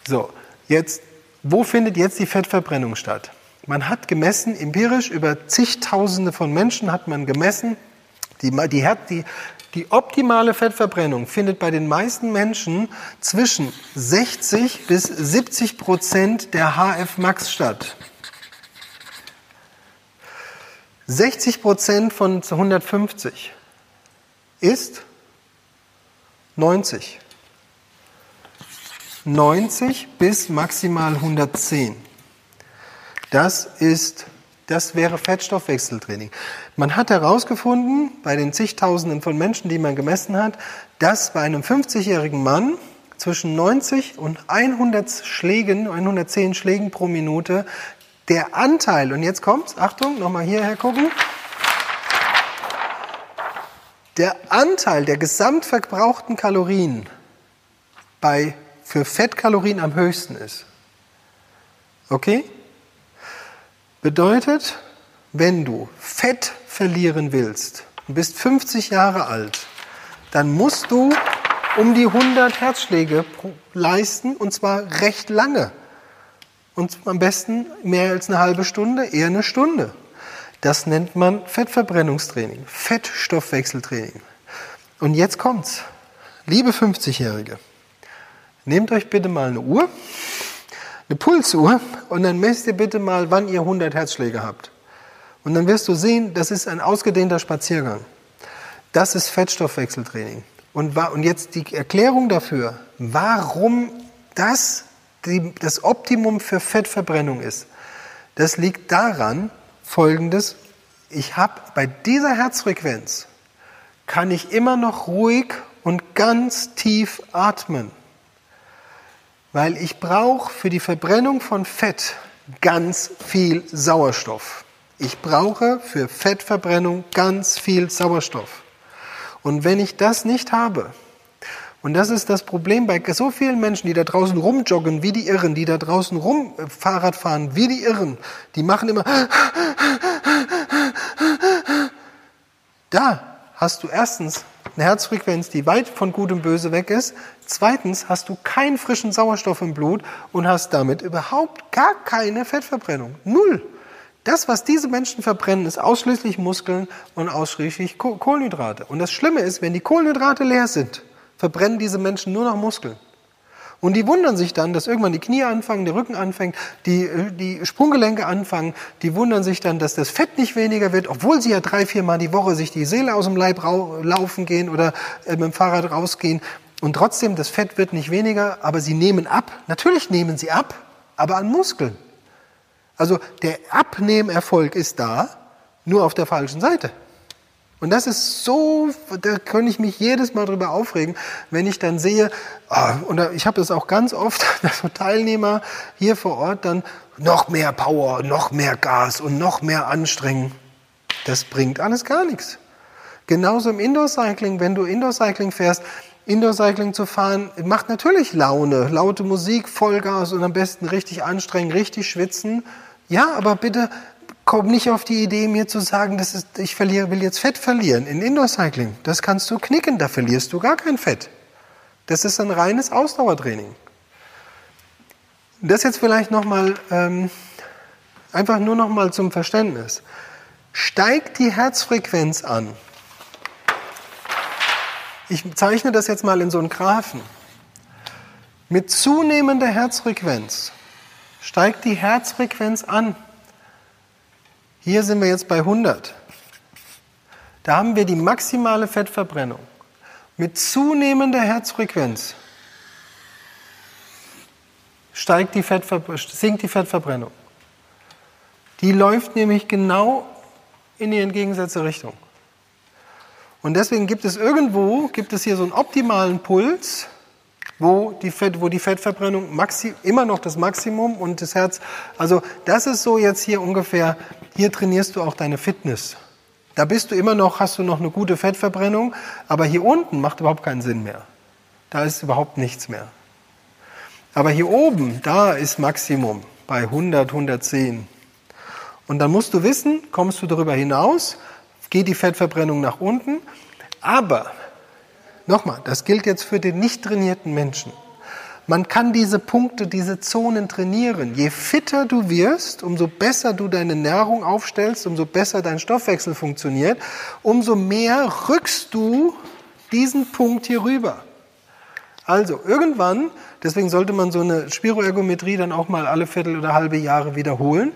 So, jetzt, wo findet jetzt die Fettverbrennung statt? Man hat gemessen, empirisch, über zigtausende von Menschen hat man gemessen, die, die, die, die optimale Fettverbrennung findet bei den meisten Menschen zwischen 60 bis 70 Prozent der HF-Max statt. 60 Prozent von 150 ist 90. 90 bis maximal 110. Das ist, das wäre Fettstoffwechseltraining. Man hat herausgefunden, bei den zigtausenden von Menschen, die man gemessen hat, dass bei einem 50-jährigen Mann zwischen 90 und 100 Schlägen, 110 Schlägen pro Minute der Anteil, und jetzt kommt's, Achtung, nochmal hierher gucken, der Anteil der gesamtverbrauchten Kalorien bei, für Fettkalorien am höchsten ist. Okay? Bedeutet, wenn du Fett verlieren willst und bist 50 Jahre alt, dann musst du um die 100 Herzschläge leisten und zwar recht lange. Und am besten mehr als eine halbe Stunde, eher eine Stunde. Das nennt man Fettverbrennungstraining, Fettstoffwechseltraining. Und jetzt kommt's. Liebe 50-Jährige, nehmt euch bitte mal eine Uhr, eine Pulsuhr und dann messt ihr bitte mal, wann ihr 100 Herzschläge habt. Und dann wirst du sehen, das ist ein ausgedehnter Spaziergang. Das ist Fettstoffwechseltraining. Und, und jetzt die Erklärung dafür, warum das die, das Optimum für Fettverbrennung ist. Das liegt daran, folgendes, ich habe bei dieser Herzfrequenz, kann ich immer noch ruhig und ganz tief atmen. Weil ich brauche für die Verbrennung von Fett ganz viel Sauerstoff. Ich brauche für Fettverbrennung ganz viel Sauerstoff. Und wenn ich das nicht habe, und das ist das Problem bei so vielen Menschen, die da draußen rumjoggen wie die Irren, die da draußen rum äh, Fahrrad fahren wie die Irren, die machen immer. Da hast du erstens eine Herzfrequenz, die weit von Gut und Böse weg ist. Zweitens hast du keinen frischen Sauerstoff im Blut und hast damit überhaupt gar keine Fettverbrennung. Null. Das, was diese Menschen verbrennen, ist ausschließlich Muskeln und ausschließlich Kohlenhydrate. Und das Schlimme ist, wenn die Kohlenhydrate leer sind, verbrennen diese Menschen nur noch Muskeln. Und die wundern sich dann, dass irgendwann die Knie anfangen, der Rücken anfängt, die, die Sprunggelenke anfangen. Die wundern sich dann, dass das Fett nicht weniger wird, obwohl sie ja drei, vier Mal die Woche sich die Seele aus dem Leib laufen gehen oder äh, mit dem Fahrrad rausgehen. Und trotzdem, das Fett wird nicht weniger, aber sie nehmen ab. Natürlich nehmen sie ab, aber an Muskeln. Also der Abnehmerfolg ist da, nur auf der falschen Seite. Und das ist so, da könnte ich mich jedes Mal drüber aufregen, wenn ich dann sehe, oh, und ich habe das auch ganz oft, <laughs> dass so Teilnehmer hier vor Ort dann noch mehr Power, noch mehr Gas und noch mehr Anstrengen. Das bringt alles gar nichts. Genauso im Indoor-Cycling, wenn du Indoor-Cycling fährst, Indoor-Cycling zu fahren, macht natürlich Laune. Laute Musik, Vollgas und am besten richtig anstrengen, richtig schwitzen. Ja, aber bitte komm nicht auf die Idee, mir zu sagen, das ist, ich verliere, will jetzt Fett verlieren in Indoor-Cycling. Das kannst du knicken, da verlierst du gar kein Fett. Das ist ein reines Ausdauertraining. Das jetzt vielleicht nochmal, ähm, einfach nur nochmal zum Verständnis. Steigt die Herzfrequenz an. Ich zeichne das jetzt mal in so einen Graphen. Mit zunehmender Herzfrequenz steigt die Herzfrequenz an. Hier sind wir jetzt bei 100. Da haben wir die maximale Fettverbrennung. Mit zunehmender Herzfrequenz steigt die sinkt die Fettverbrennung. Die läuft nämlich genau in die entgegengesetzte Richtung. Und deswegen gibt es irgendwo, gibt es hier so einen optimalen Puls, wo die, Fett, wo die Fettverbrennung maxi, immer noch das Maximum und das Herz, also das ist so jetzt hier ungefähr, hier trainierst du auch deine Fitness. Da bist du immer noch, hast du noch eine gute Fettverbrennung, aber hier unten macht überhaupt keinen Sinn mehr. Da ist überhaupt nichts mehr. Aber hier oben, da ist Maximum bei 100, 110. Und dann musst du wissen, kommst du darüber hinaus, geht die Fettverbrennung nach unten, aber Nochmal, das gilt jetzt für den nicht trainierten Menschen. Man kann diese Punkte, diese Zonen trainieren. Je fitter du wirst, umso besser du deine Nahrung aufstellst, umso besser dein Stoffwechsel funktioniert, umso mehr rückst du diesen Punkt hier rüber. Also irgendwann, deswegen sollte man so eine Spiroergometrie dann auch mal alle Viertel oder halbe Jahre wiederholen,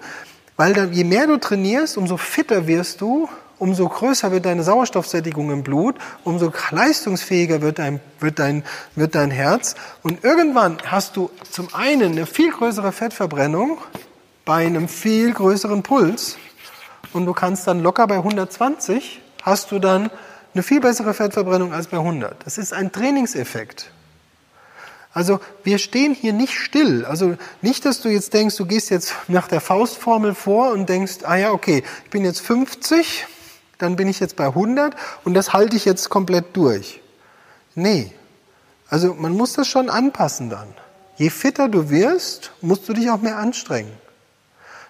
weil dann, je mehr du trainierst, umso fitter wirst du umso größer wird deine Sauerstoffsättigung im Blut, umso leistungsfähiger wird dein, wird dein, wird dein Herz. Und irgendwann hast du zum einen eine viel größere Fettverbrennung bei einem viel größeren Puls und du kannst dann locker bei 120 hast du dann eine viel bessere Fettverbrennung als bei 100. Das ist ein Trainingseffekt. Also wir stehen hier nicht still. Also nicht, dass du jetzt denkst, du gehst jetzt nach der Faustformel vor und denkst, ah ja, okay, ich bin jetzt 50, dann bin ich jetzt bei 100 und das halte ich jetzt komplett durch. Nee. Also man muss das schon anpassen dann. Je fitter du wirst, musst du dich auch mehr anstrengen.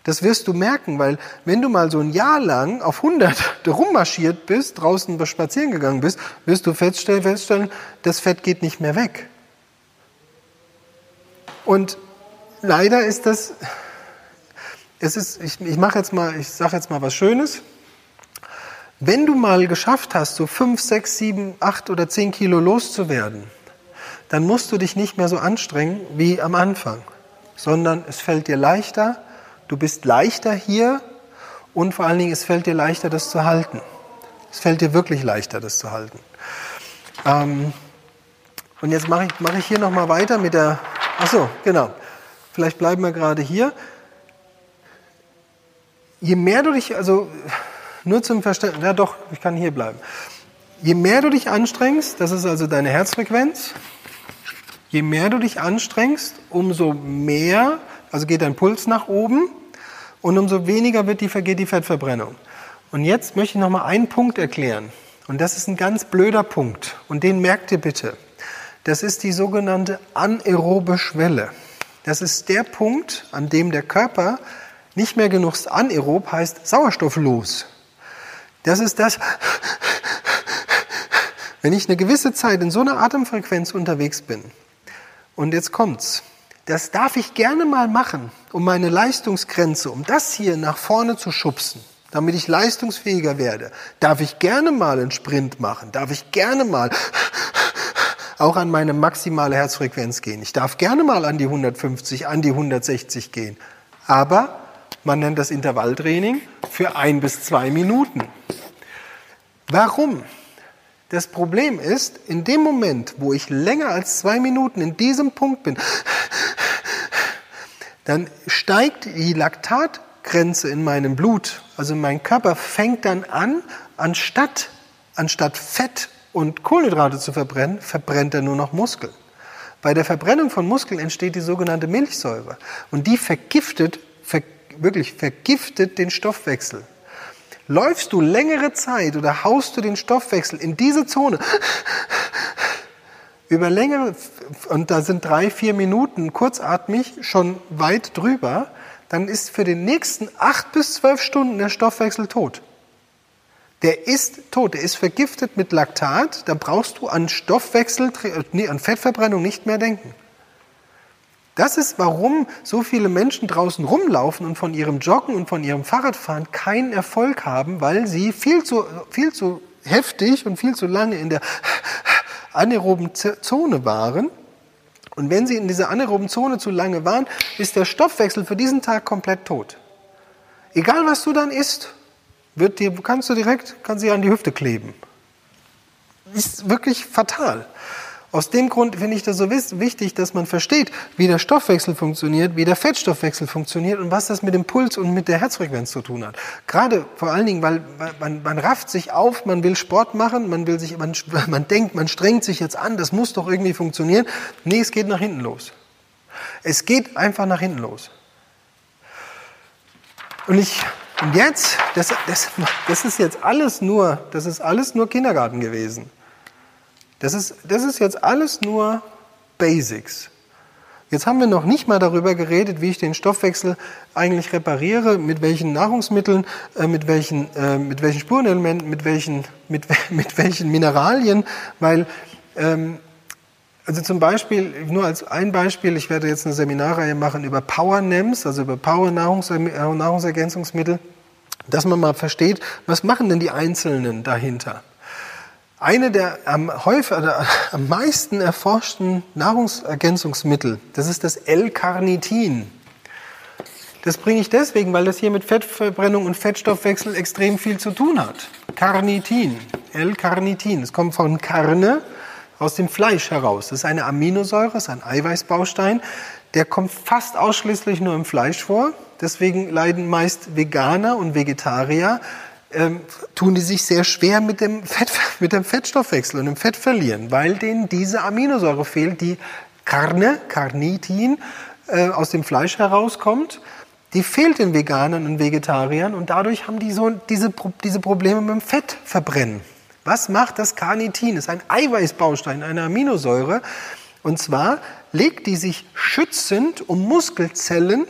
Das wirst du merken, weil wenn du mal so ein Jahr lang auf 100 <laughs> rummarschiert bist, draußen spazieren gegangen bist, wirst du feststellen, feststellen, das Fett geht nicht mehr weg. Und leider ist das, es ist, ich, ich mache jetzt mal, ich sage jetzt mal was Schönes. Wenn du mal geschafft hast, so 5, 6, 7, 8 oder 10 Kilo loszuwerden, dann musst du dich nicht mehr so anstrengen wie am Anfang, sondern es fällt dir leichter, Du bist leichter hier und vor allen Dingen, es fällt dir leichter, das zu halten. Es fällt dir wirklich leichter, das zu halten. Ähm, und jetzt mache ich, mach ich hier nochmal weiter mit der, ach so, genau, vielleicht bleiben wir gerade hier. Je mehr du dich, also nur zum Verständnis, ja doch, ich kann hier bleiben. Je mehr du dich anstrengst, das ist also deine Herzfrequenz, je mehr du dich anstrengst, umso mehr also geht dein Puls nach oben und umso weniger wird die, geht die Fettverbrennung. Und jetzt möchte ich noch mal einen Punkt erklären. Und das ist ein ganz blöder Punkt. Und den merkt ihr bitte. Das ist die sogenannte anaerobe Schwelle. Das ist der Punkt, an dem der Körper nicht mehr genug anaerob heißt sauerstofflos. Das ist das, wenn ich eine gewisse Zeit in so einer Atemfrequenz unterwegs bin. Und jetzt kommt's. Das darf ich gerne mal machen, um meine Leistungsgrenze, um das hier nach vorne zu schubsen, damit ich leistungsfähiger werde. Darf ich gerne mal einen Sprint machen, darf ich gerne mal auch an meine maximale Herzfrequenz gehen. Ich darf gerne mal an die 150, an die 160 gehen. Aber man nennt das Intervalltraining für ein bis zwei Minuten. Warum? Das Problem ist, in dem Moment, wo ich länger als zwei Minuten in diesem Punkt bin, dann steigt die Laktatgrenze in meinem Blut. Also mein Körper fängt dann an, anstatt, anstatt Fett und Kohlenhydrate zu verbrennen, verbrennt er nur noch Muskeln. Bei der Verbrennung von Muskeln entsteht die sogenannte Milchsäure. Und die vergiftet, ver, wirklich vergiftet den Stoffwechsel. Läufst du längere Zeit oder haust du den Stoffwechsel in diese Zone, über längere, und da sind drei, vier Minuten kurzatmig schon weit drüber, dann ist für den nächsten acht bis zwölf Stunden der Stoffwechsel tot. Der ist tot, der ist vergiftet mit Laktat, da brauchst du an Stoffwechsel, nee, an Fettverbrennung nicht mehr denken. Das ist, warum so viele Menschen draußen rumlaufen und von ihrem Joggen und von ihrem Fahrradfahren keinen Erfolg haben, weil sie viel zu, viel zu heftig und viel zu lange in der anaeroben Zone waren. Und wenn sie in dieser anaeroben Zone zu lange waren, ist der Stoffwechsel für diesen Tag komplett tot. Egal was du dann isst, wird dir, kannst du direkt, kannst sie an die Hüfte kleben. Ist wirklich fatal. Aus dem Grund finde ich das so wichtig, dass man versteht, wie der Stoffwechsel funktioniert, wie der Fettstoffwechsel funktioniert und was das mit dem Puls und mit der Herzfrequenz zu tun hat. Gerade vor allen Dingen, weil man, man rafft sich auf, man will Sport machen, man will sich, man, <laughs> man denkt, man strengt sich jetzt an, das muss doch irgendwie funktionieren. Nee, es geht nach hinten los. Es geht einfach nach hinten los. Und ich, und jetzt, das, das, das ist jetzt alles nur, das ist alles nur Kindergarten gewesen. Das ist, das ist jetzt alles nur Basics. Jetzt haben wir noch nicht mal darüber geredet, wie ich den Stoffwechsel eigentlich repariere, mit welchen Nahrungsmitteln, äh, mit, welchen, äh, mit welchen Spurenelementen, mit welchen, mit, <laughs> mit welchen Mineralien, weil ähm, also zum Beispiel, nur als ein Beispiel, ich werde jetzt eine Seminarreihe machen über Power NEMS, also über Power -Nahrungs Nahrungsergänzungsmittel, dass man mal versteht, was machen denn die Einzelnen dahinter? Eine der am, häufig, am meisten erforschten Nahrungsergänzungsmittel, das ist das L-Carnitin. Das bringe ich deswegen, weil das hier mit Fettverbrennung und Fettstoffwechsel extrem viel zu tun hat. Carnitin, L-Carnitin. Es kommt von Carne, aus dem Fleisch heraus. Das ist eine Aminosäure, ist ein Eiweißbaustein. Der kommt fast ausschließlich nur im Fleisch vor. Deswegen leiden meist Veganer und Vegetarier ähm, tun die sich sehr schwer mit dem, Fett, <laughs> mit dem Fettstoffwechsel und dem Fettverlieren, weil denen diese Aminosäure fehlt, die Carne, Carnitin, äh, aus dem Fleisch herauskommt. Die fehlt den Veganern und Vegetariern und dadurch haben die so diese, diese Probleme mit dem Fettverbrennen. Was macht das Carnitin? Das ist ein Eiweißbaustein, eine Aminosäure. Und zwar legt die sich schützend um Muskelzellen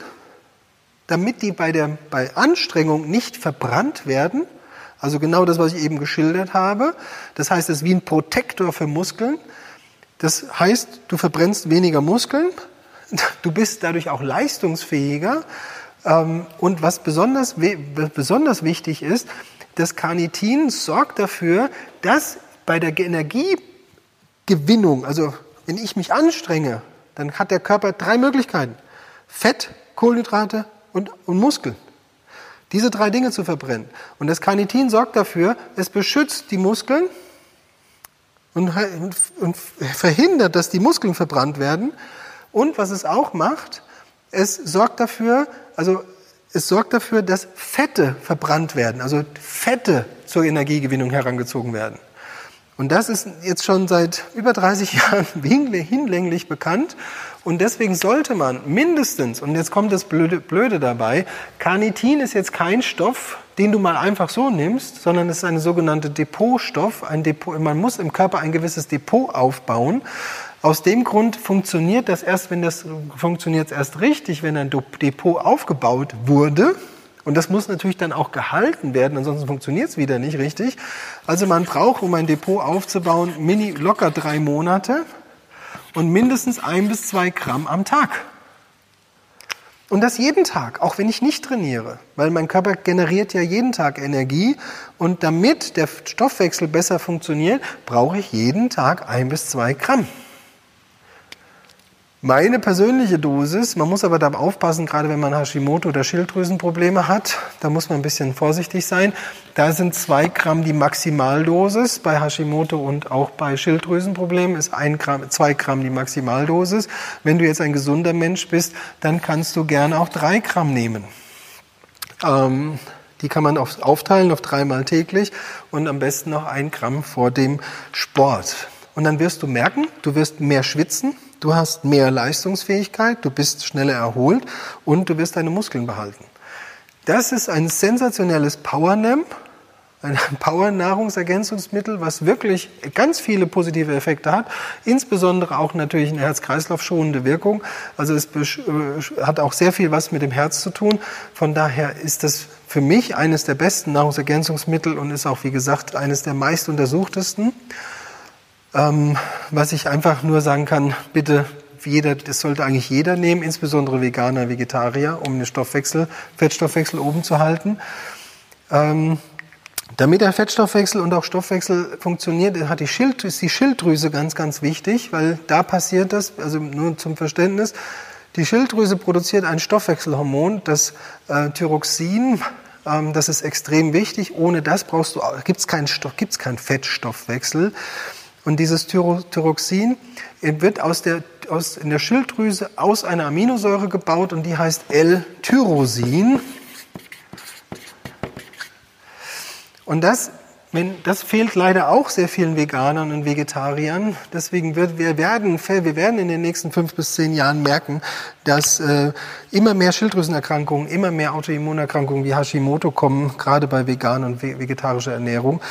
damit die bei, der, bei Anstrengung nicht verbrannt werden. Also genau das, was ich eben geschildert habe. Das heißt, es ist wie ein Protektor für Muskeln. Das heißt, du verbrennst weniger Muskeln, <laughs> du bist dadurch auch leistungsfähiger. Ähm, und was besonders, besonders wichtig ist, das Carnitin sorgt dafür, dass bei der Energiegewinnung, also wenn ich mich anstrenge, dann hat der Körper drei Möglichkeiten. Fett, Kohlenhydrate und, und Muskeln. Diese drei Dinge zu verbrennen. Und das Carnitin sorgt dafür, es beschützt die Muskeln und, und verhindert, dass die Muskeln verbrannt werden. Und was es auch macht, es sorgt dafür, also es sorgt dafür, dass Fette verbrannt werden, also Fette zur Energiegewinnung herangezogen werden. Und das ist jetzt schon seit über 30 <laughs> Jahren hinlänglich bekannt. Und deswegen sollte man mindestens, und jetzt kommt das Blöde, Blöde dabei, Carnitin ist jetzt kein Stoff, den du mal einfach so nimmst, sondern es ist ein sogenannter Depotstoff. Ein Depot, man muss im Körper ein gewisses Depot aufbauen. Aus dem Grund funktioniert das erst, wenn das funktioniert erst richtig, wenn ein Depot aufgebaut wurde. Und das muss natürlich dann auch gehalten werden, ansonsten funktioniert es wieder nicht richtig. Also man braucht, um ein Depot aufzubauen, mini locker drei Monate und mindestens ein bis zwei Gramm am Tag. Und das jeden Tag, auch wenn ich nicht trainiere, weil mein Körper generiert ja jeden Tag Energie und damit der Stoffwechsel besser funktioniert, brauche ich jeden Tag ein bis zwei Gramm. Meine persönliche Dosis, man muss aber da aufpassen, gerade wenn man Hashimoto oder Schilddrüsenprobleme hat, da muss man ein bisschen vorsichtig sein. Da sind zwei Gramm die Maximaldosis. Bei Hashimoto und auch bei Schilddrüsenproblemen ist ein Gramm, zwei Gramm die Maximaldosis. Wenn du jetzt ein gesunder Mensch bist, dann kannst du gerne auch drei Gramm nehmen. Ähm, die kann man auf, aufteilen auf dreimal täglich und am besten noch ein Gramm vor dem Sport. Und dann wirst du merken, du wirst mehr schwitzen, Du hast mehr Leistungsfähigkeit, du bist schneller erholt und du wirst deine Muskeln behalten. Das ist ein sensationelles Powernam, ein <laughs> Power-Nahrungsergänzungsmittel, was wirklich ganz viele positive Effekte hat, insbesondere auch natürlich eine Herz-Kreislauf-schonende Wirkung. Also es äh, hat auch sehr viel was mit dem Herz zu tun. Von daher ist das für mich eines der besten Nahrungsergänzungsmittel und ist auch, wie gesagt, eines der meist untersuchtesten. Ähm, was ich einfach nur sagen kann, bitte jeder, das sollte eigentlich jeder nehmen, insbesondere Veganer, Vegetarier, um den Stoffwechsel, Fettstoffwechsel oben zu halten. Ähm, damit der Fettstoffwechsel und auch Stoffwechsel funktioniert, hat die Schild, ist die Schilddrüse ganz, ganz wichtig, weil da passiert das, also nur zum Verständnis, die Schilddrüse produziert ein Stoffwechselhormon, das äh, Thyroxin, ähm, das ist extrem wichtig. Ohne das brauchst du, gibt's keinen Stoff, gibt's keinen Fettstoffwechsel. Und dieses Thyroxin wird aus der, aus, in der Schilddrüse aus einer Aminosäure gebaut und die heißt L-Tyrosin. Und das, wenn, das fehlt leider auch sehr vielen Veganern und Vegetariern. Deswegen wird, wir, werden, wir werden in den nächsten fünf bis zehn Jahren merken, dass äh, immer mehr Schilddrüsenerkrankungen, immer mehr Autoimmunerkrankungen wie Hashimoto kommen, gerade bei vegan und vegetarischer Ernährung.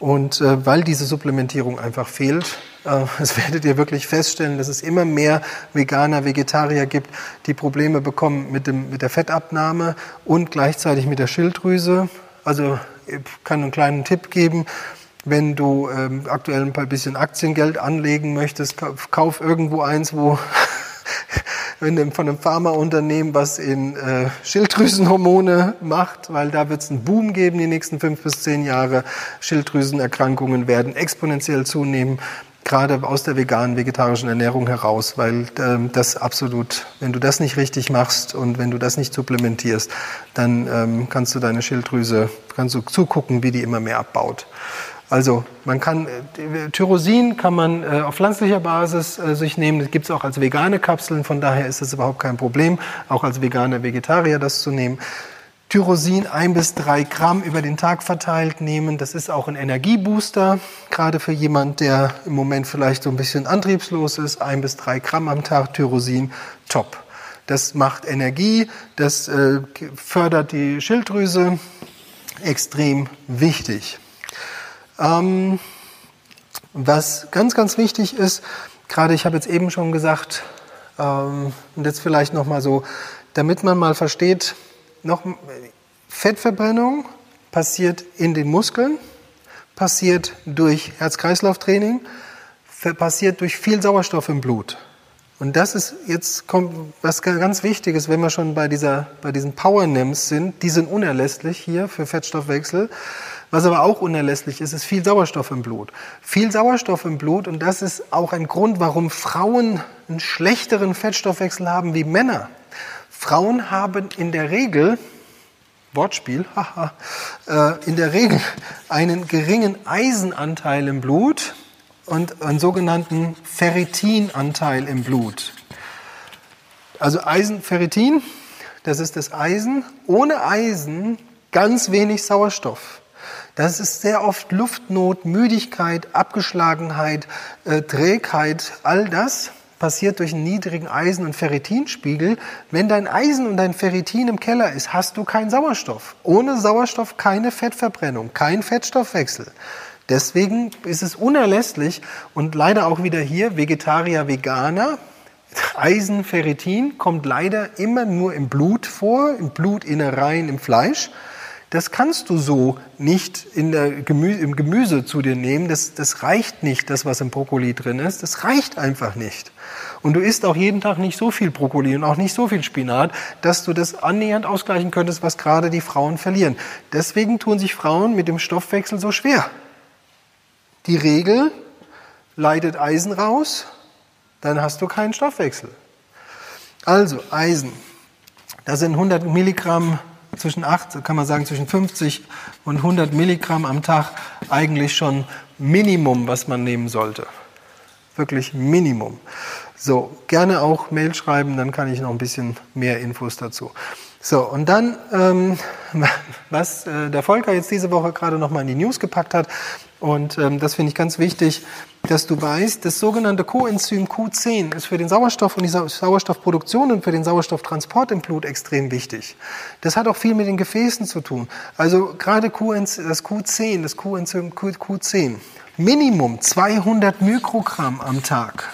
Und äh, weil diese Supplementierung einfach fehlt, äh, <laughs> das werdet ihr wirklich feststellen, dass es immer mehr Veganer, Vegetarier gibt, die Probleme bekommen mit, dem, mit der Fettabnahme und gleichzeitig mit der Schilddrüse. Also ich kann einen kleinen Tipp geben. Wenn du ähm, aktuell ein paar bisschen Aktiengeld anlegen möchtest, kauf irgendwo eins, wo <laughs> wenn von einem Pharmaunternehmen, was in äh, Schilddrüsenhormone macht, weil da wird es einen Boom geben die nächsten fünf bis zehn Jahre. Schilddrüsenerkrankungen werden exponentiell zunehmen, gerade aus der veganen, vegetarischen Ernährung heraus, weil ähm, das absolut, wenn du das nicht richtig machst und wenn du das nicht supplementierst, dann ähm, kannst du deine Schilddrüse, kannst du zugucken, wie die immer mehr abbaut. Also man kann äh, Tyrosin kann man äh, auf pflanzlicher Basis äh, sich nehmen. Das gibt es auch als vegane Kapseln. Von daher ist es überhaupt kein Problem, auch als veganer Vegetarier das zu nehmen. Tyrosin ein bis drei Gramm über den Tag verteilt nehmen. Das ist auch ein Energiebooster, gerade für jemand, der im Moment vielleicht so ein bisschen antriebslos ist. Ein bis drei Gramm am Tag Tyrosin, top. Das macht Energie, das äh, fördert die Schilddrüse, extrem wichtig. Ähm, was ganz, ganz wichtig ist, gerade ich habe jetzt eben schon gesagt, ähm, und jetzt vielleicht nochmal so, damit man mal versteht, noch Fettverbrennung passiert in den Muskeln, passiert durch Herz-Kreislauf-Training, passiert durch viel Sauerstoff im Blut. Und das ist jetzt kommt was ganz Wichtiges, wenn wir schon bei dieser bei diesen Power NIMs sind, die sind unerlässlich hier für Fettstoffwechsel. Was aber auch unerlässlich ist, ist viel Sauerstoff im Blut. Viel Sauerstoff im Blut und das ist auch ein Grund, warum Frauen einen schlechteren Fettstoffwechsel haben wie Männer. Frauen haben in der Regel Wortspiel, <laughs> haha, äh, in der Regel einen geringen Eisenanteil im Blut und einen sogenannten Ferritinanteil im Blut. Also Eisen, Ferritin, das ist das Eisen. Ohne Eisen ganz wenig Sauerstoff. Das ist sehr oft Luftnot, Müdigkeit, Abgeschlagenheit, äh, Trägheit, all das passiert durch einen niedrigen Eisen- und Ferritinspiegel. Wenn dein Eisen und dein Ferritin im Keller ist, hast du keinen Sauerstoff. Ohne Sauerstoff keine Fettverbrennung, kein Fettstoffwechsel. Deswegen ist es unerlässlich und leider auch wieder hier Vegetarier, Veganer. Eisen, Ferritin kommt leider immer nur im Blut vor, im Blutinnereien, im Fleisch. Das kannst du so nicht Gemüse, im Gemüse zu dir nehmen. Das, das reicht nicht, das, was im Brokkoli drin ist. Das reicht einfach nicht. Und du isst auch jeden Tag nicht so viel Brokkoli und auch nicht so viel Spinat, dass du das annähernd ausgleichen könntest, was gerade die Frauen verlieren. Deswegen tun sich Frauen mit dem Stoffwechsel so schwer. Die Regel leitet Eisen raus, dann hast du keinen Stoffwechsel. Also Eisen, das sind 100 Milligramm zwischen 8, kann man sagen zwischen 50 und 100 Milligramm am Tag eigentlich schon Minimum, was man nehmen sollte. Wirklich Minimum. So, gerne auch Mail schreiben, dann kann ich noch ein bisschen mehr Infos dazu. So, und dann, ähm, <laughs> was äh, der Volker jetzt diese Woche gerade nochmal in die News gepackt hat, und ähm, das finde ich ganz wichtig, dass du weißt, das sogenannte Coenzym Q10 ist für den Sauerstoff und die Sauerstoffproduktion und für den Sauerstofftransport im Blut extrem wichtig. Das hat auch viel mit den Gefäßen zu tun. Also gerade das Q10, das Coenzym Q10, Minimum 200 Mikrogramm am Tag.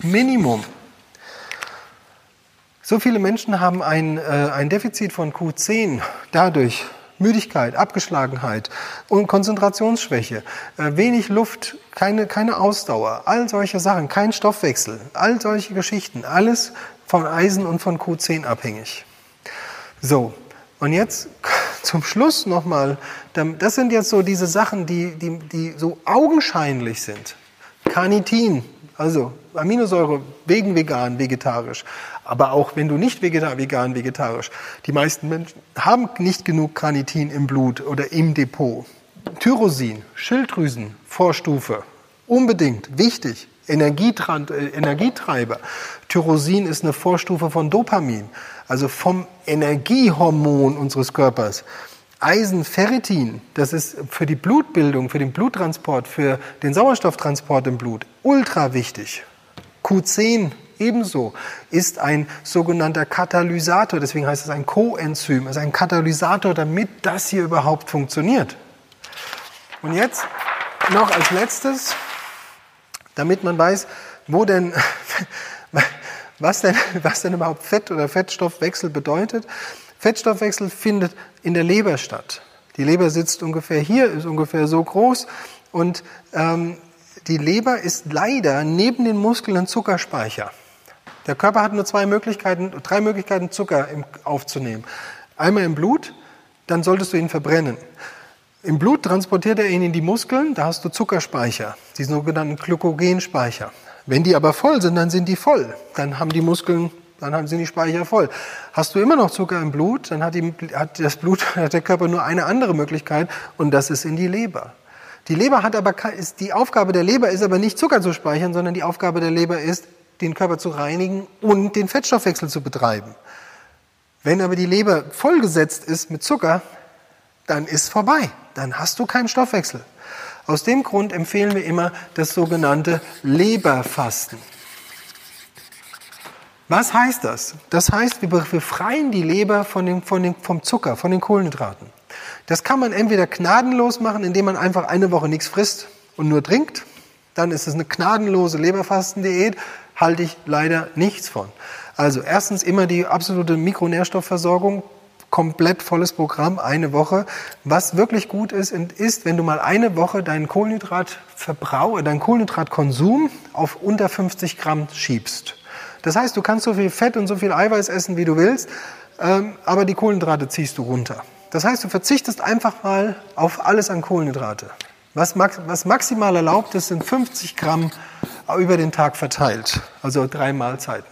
Minimum. So viele Menschen haben ein, äh, ein Defizit von Q10 dadurch, Müdigkeit, Abgeschlagenheit und Konzentrationsschwäche, äh, wenig Luft, keine, keine Ausdauer, all solche Sachen, kein Stoffwechsel, all solche Geschichten, alles von Eisen und von Q10 abhängig. So, und jetzt <laughs> zum Schluss nochmal, das sind jetzt so diese Sachen, die, die, die so augenscheinlich sind. Carnitin, also Aminosäure wegen vegan, vegetarisch. Aber auch wenn du nicht vegan, vegetarisch. Die meisten Menschen haben nicht genug Carnitin im Blut oder im Depot. Tyrosin, Schilddrüsen, Vorstufe. Unbedingt, wichtig. Äh, Energietreiber. Tyrosin ist eine Vorstufe von Dopamin, also vom Energiehormon unseres Körpers. Eisen, Ferritin, das ist für die Blutbildung, für den Bluttransport, für den Sauerstofftransport im Blut ultra wichtig. Q10 ebenso ist ein sogenannter Katalysator, deswegen heißt es ein Coenzym, ist ein Katalysator, damit das hier überhaupt funktioniert. Und jetzt noch als letztes, damit man weiß, wo denn, <laughs> was denn, was denn überhaupt Fett oder Fettstoffwechsel bedeutet. Fettstoffwechsel findet in der Leber statt. Die Leber sitzt ungefähr hier, ist ungefähr so groß und ähm, die Leber ist leider neben den Muskeln ein Zuckerspeicher. Der Körper hat nur zwei Möglichkeiten, drei Möglichkeiten, Zucker aufzunehmen. Einmal im Blut, dann solltest du ihn verbrennen. Im Blut transportiert er ihn in die Muskeln, da hast du Zuckerspeicher, die sogenannten Glykogenspeicher. Wenn die aber voll sind, dann sind die voll. Dann haben die Muskeln dann haben sie die Speicher voll. Hast du immer noch Zucker im Blut, dann hat, die, hat das Blut, <laughs> hat der Körper nur eine andere Möglichkeit und das ist in die Leber. Die Leber hat aber, ist, die Aufgabe der Leber ist aber nicht Zucker zu speichern, sondern die Aufgabe der Leber ist, den Körper zu reinigen und den Fettstoffwechsel zu betreiben. Wenn aber die Leber vollgesetzt ist mit Zucker, dann ist vorbei. Dann hast du keinen Stoffwechsel. Aus dem Grund empfehlen wir immer das sogenannte Leberfasten. Was heißt das? Das heißt, wir befreien die Leber von dem, von dem, vom Zucker, von den Kohlenhydraten. Das kann man entweder gnadenlos machen, indem man einfach eine Woche nichts frisst und nur trinkt. Dann ist es eine gnadenlose Leberfastendiät, halte ich leider nichts von. Also erstens immer die absolute Mikronährstoffversorgung, komplett volles Programm, eine Woche. Was wirklich gut ist, ist, wenn du mal eine Woche deinen Kohlenhydratverbrauch, deinen Kohlenhydratkonsum auf unter 50 Gramm schiebst. Das heißt, du kannst so viel Fett und so viel Eiweiß essen, wie du willst, ähm, aber die Kohlenhydrate ziehst du runter. Das heißt, du verzichtest einfach mal auf alles an Kohlenhydrate. Was, was maximal erlaubt ist, sind 50 Gramm über den Tag verteilt, also drei Mahlzeiten.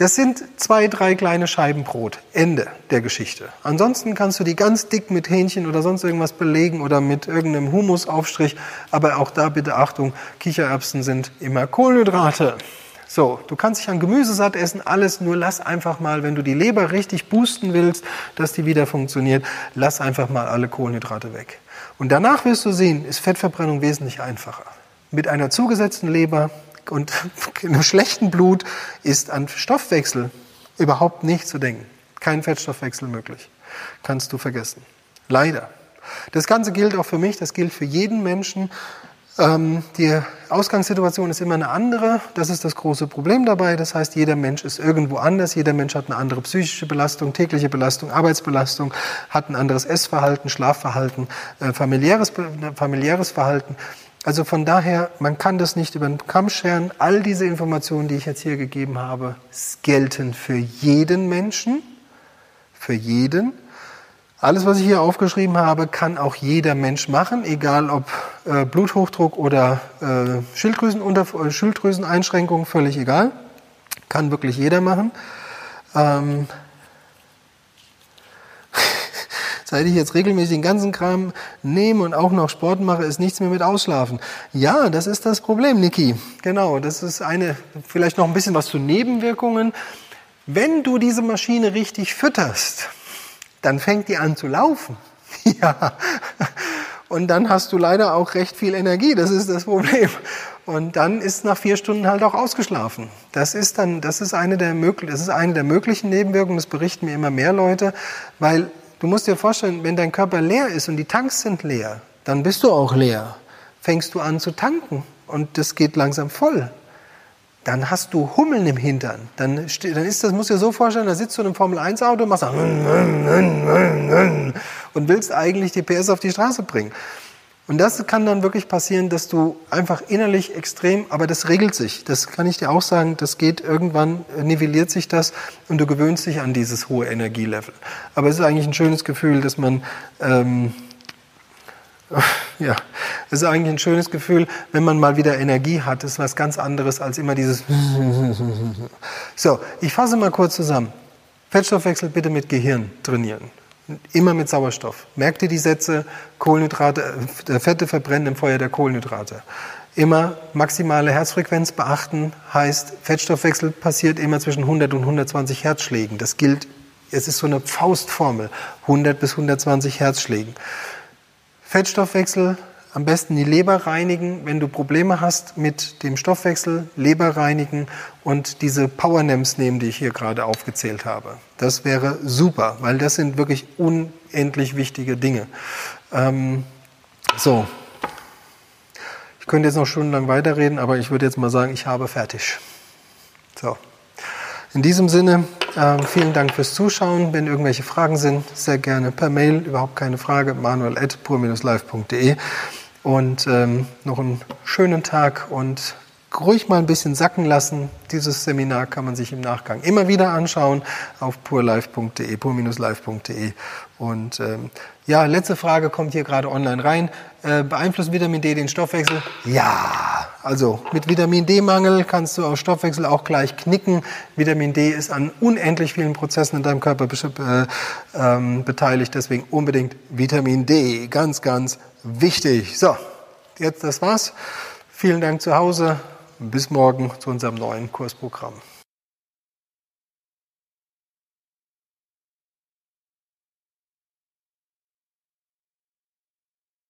Das sind zwei, drei kleine Scheiben Brot. Ende der Geschichte. Ansonsten kannst du die ganz dick mit Hähnchen oder sonst irgendwas belegen oder mit irgendeinem Humusaufstrich. Aber auch da bitte Achtung, Kichererbsen sind immer Kohlenhydrate. So, du kannst dich an Gemüse satt essen, alles, nur lass einfach mal, wenn du die Leber richtig boosten willst, dass die wieder funktioniert, lass einfach mal alle Kohlenhydrate weg. Und danach wirst du sehen, ist Fettverbrennung wesentlich einfacher. Mit einer zugesetzten Leber und <laughs> einem schlechten Blut ist an Stoffwechsel überhaupt nicht zu denken. Kein Fettstoffwechsel möglich. Kannst du vergessen. Leider. Das Ganze gilt auch für mich, das gilt für jeden Menschen. Ähm, die Ausgangssituation ist immer eine andere. Das ist das große Problem dabei. Das heißt, jeder Mensch ist irgendwo anders. Jeder Mensch hat eine andere psychische Belastung, tägliche Belastung, Arbeitsbelastung, hat ein anderes Essverhalten, Schlafverhalten, äh, familiäres, familiäres Verhalten. Also von daher, man kann das nicht über den Kamm scheren. All diese Informationen, die ich jetzt hier gegeben habe, gelten für jeden Menschen, für jeden. Alles, was ich hier aufgeschrieben habe, kann auch jeder Mensch machen, egal ob äh, Bluthochdruck oder äh, Schilddrüsenunter äh, Schilddrüseneinschränkungen, völlig egal. Kann wirklich jeder machen. Ähm, <laughs> Seit ich jetzt regelmäßig den ganzen Kram nehme und auch noch Sport mache, ist nichts mehr mit Ausschlafen. Ja, das ist das Problem, Niki. Genau, das ist eine, vielleicht noch ein bisschen was zu Nebenwirkungen. Wenn du diese Maschine richtig fütterst, dann fängt die an zu laufen. <laughs> ja. Und dann hast du leider auch recht viel Energie. Das ist das Problem. Und dann ist nach vier Stunden halt auch ausgeschlafen. Das ist dann, das ist eine der, das ist eine der möglichen Nebenwirkungen. Das berichten mir immer mehr Leute, weil Du musst dir vorstellen, wenn dein Körper leer ist und die Tanks sind leer, dann bist du auch leer. Fängst du an zu tanken und das geht langsam voll. Dann hast du Hummeln im Hintern. Dann, dann ist das, musst du dir so vorstellen, da sitzt du in einem Formel-1-Auto und machst und willst eigentlich die PS auf die Straße bringen. Und das kann dann wirklich passieren, dass du einfach innerlich extrem, aber das regelt sich. Das kann ich dir auch sagen, das geht irgendwann, nivelliert sich das und du gewöhnst dich an dieses hohe Energielevel. Aber es ist eigentlich ein schönes Gefühl, dass man, ähm, ja, es ist eigentlich ein schönes Gefühl, wenn man mal wieder Energie hat. Das ist was ganz anderes als immer dieses. <laughs> So, ich fasse mal kurz zusammen. Fettstoffwechsel bitte mit Gehirn trainieren. Immer mit Sauerstoff. Merkt ihr die Sätze, Kohlenhydrate, äh, Fette verbrennen im Feuer der Kohlenhydrate. Immer maximale Herzfrequenz beachten, heißt, Fettstoffwechsel passiert immer zwischen 100 und 120 Herzschlägen. Das gilt, es ist so eine Faustformel, 100 bis 120 Herzschlägen. Fettstoffwechsel am besten die Leber reinigen, wenn du Probleme hast mit dem Stoffwechsel, Leber reinigen und diese Powernames nehmen, die ich hier gerade aufgezählt habe. Das wäre super, weil das sind wirklich unendlich wichtige Dinge. Ähm, so, ich könnte jetzt noch stundenlang weiterreden, aber ich würde jetzt mal sagen, ich habe fertig. So, in diesem Sinne, äh, vielen Dank fürs Zuschauen. Wenn irgendwelche Fragen sind, sehr gerne per Mail, überhaupt keine Frage, manuel.pur-live.de. Und ähm, noch einen schönen Tag und ruhig mal ein bisschen sacken lassen. Dieses Seminar kann man sich im Nachgang immer wieder anschauen auf purlife.de, pur-live.de. Und ähm, ja, letzte Frage kommt hier gerade online rein. Äh, beeinflusst Vitamin D den Stoffwechsel? Ja, also mit Vitamin D-Mangel kannst du auch Stoffwechsel auch gleich knicken. Vitamin D ist an unendlich vielen Prozessen in deinem Körper äh, ähm, beteiligt, deswegen unbedingt Vitamin D, ganz, ganz wichtig. So, jetzt das war's. Vielen Dank zu Hause. Bis morgen zu unserem neuen Kursprogramm.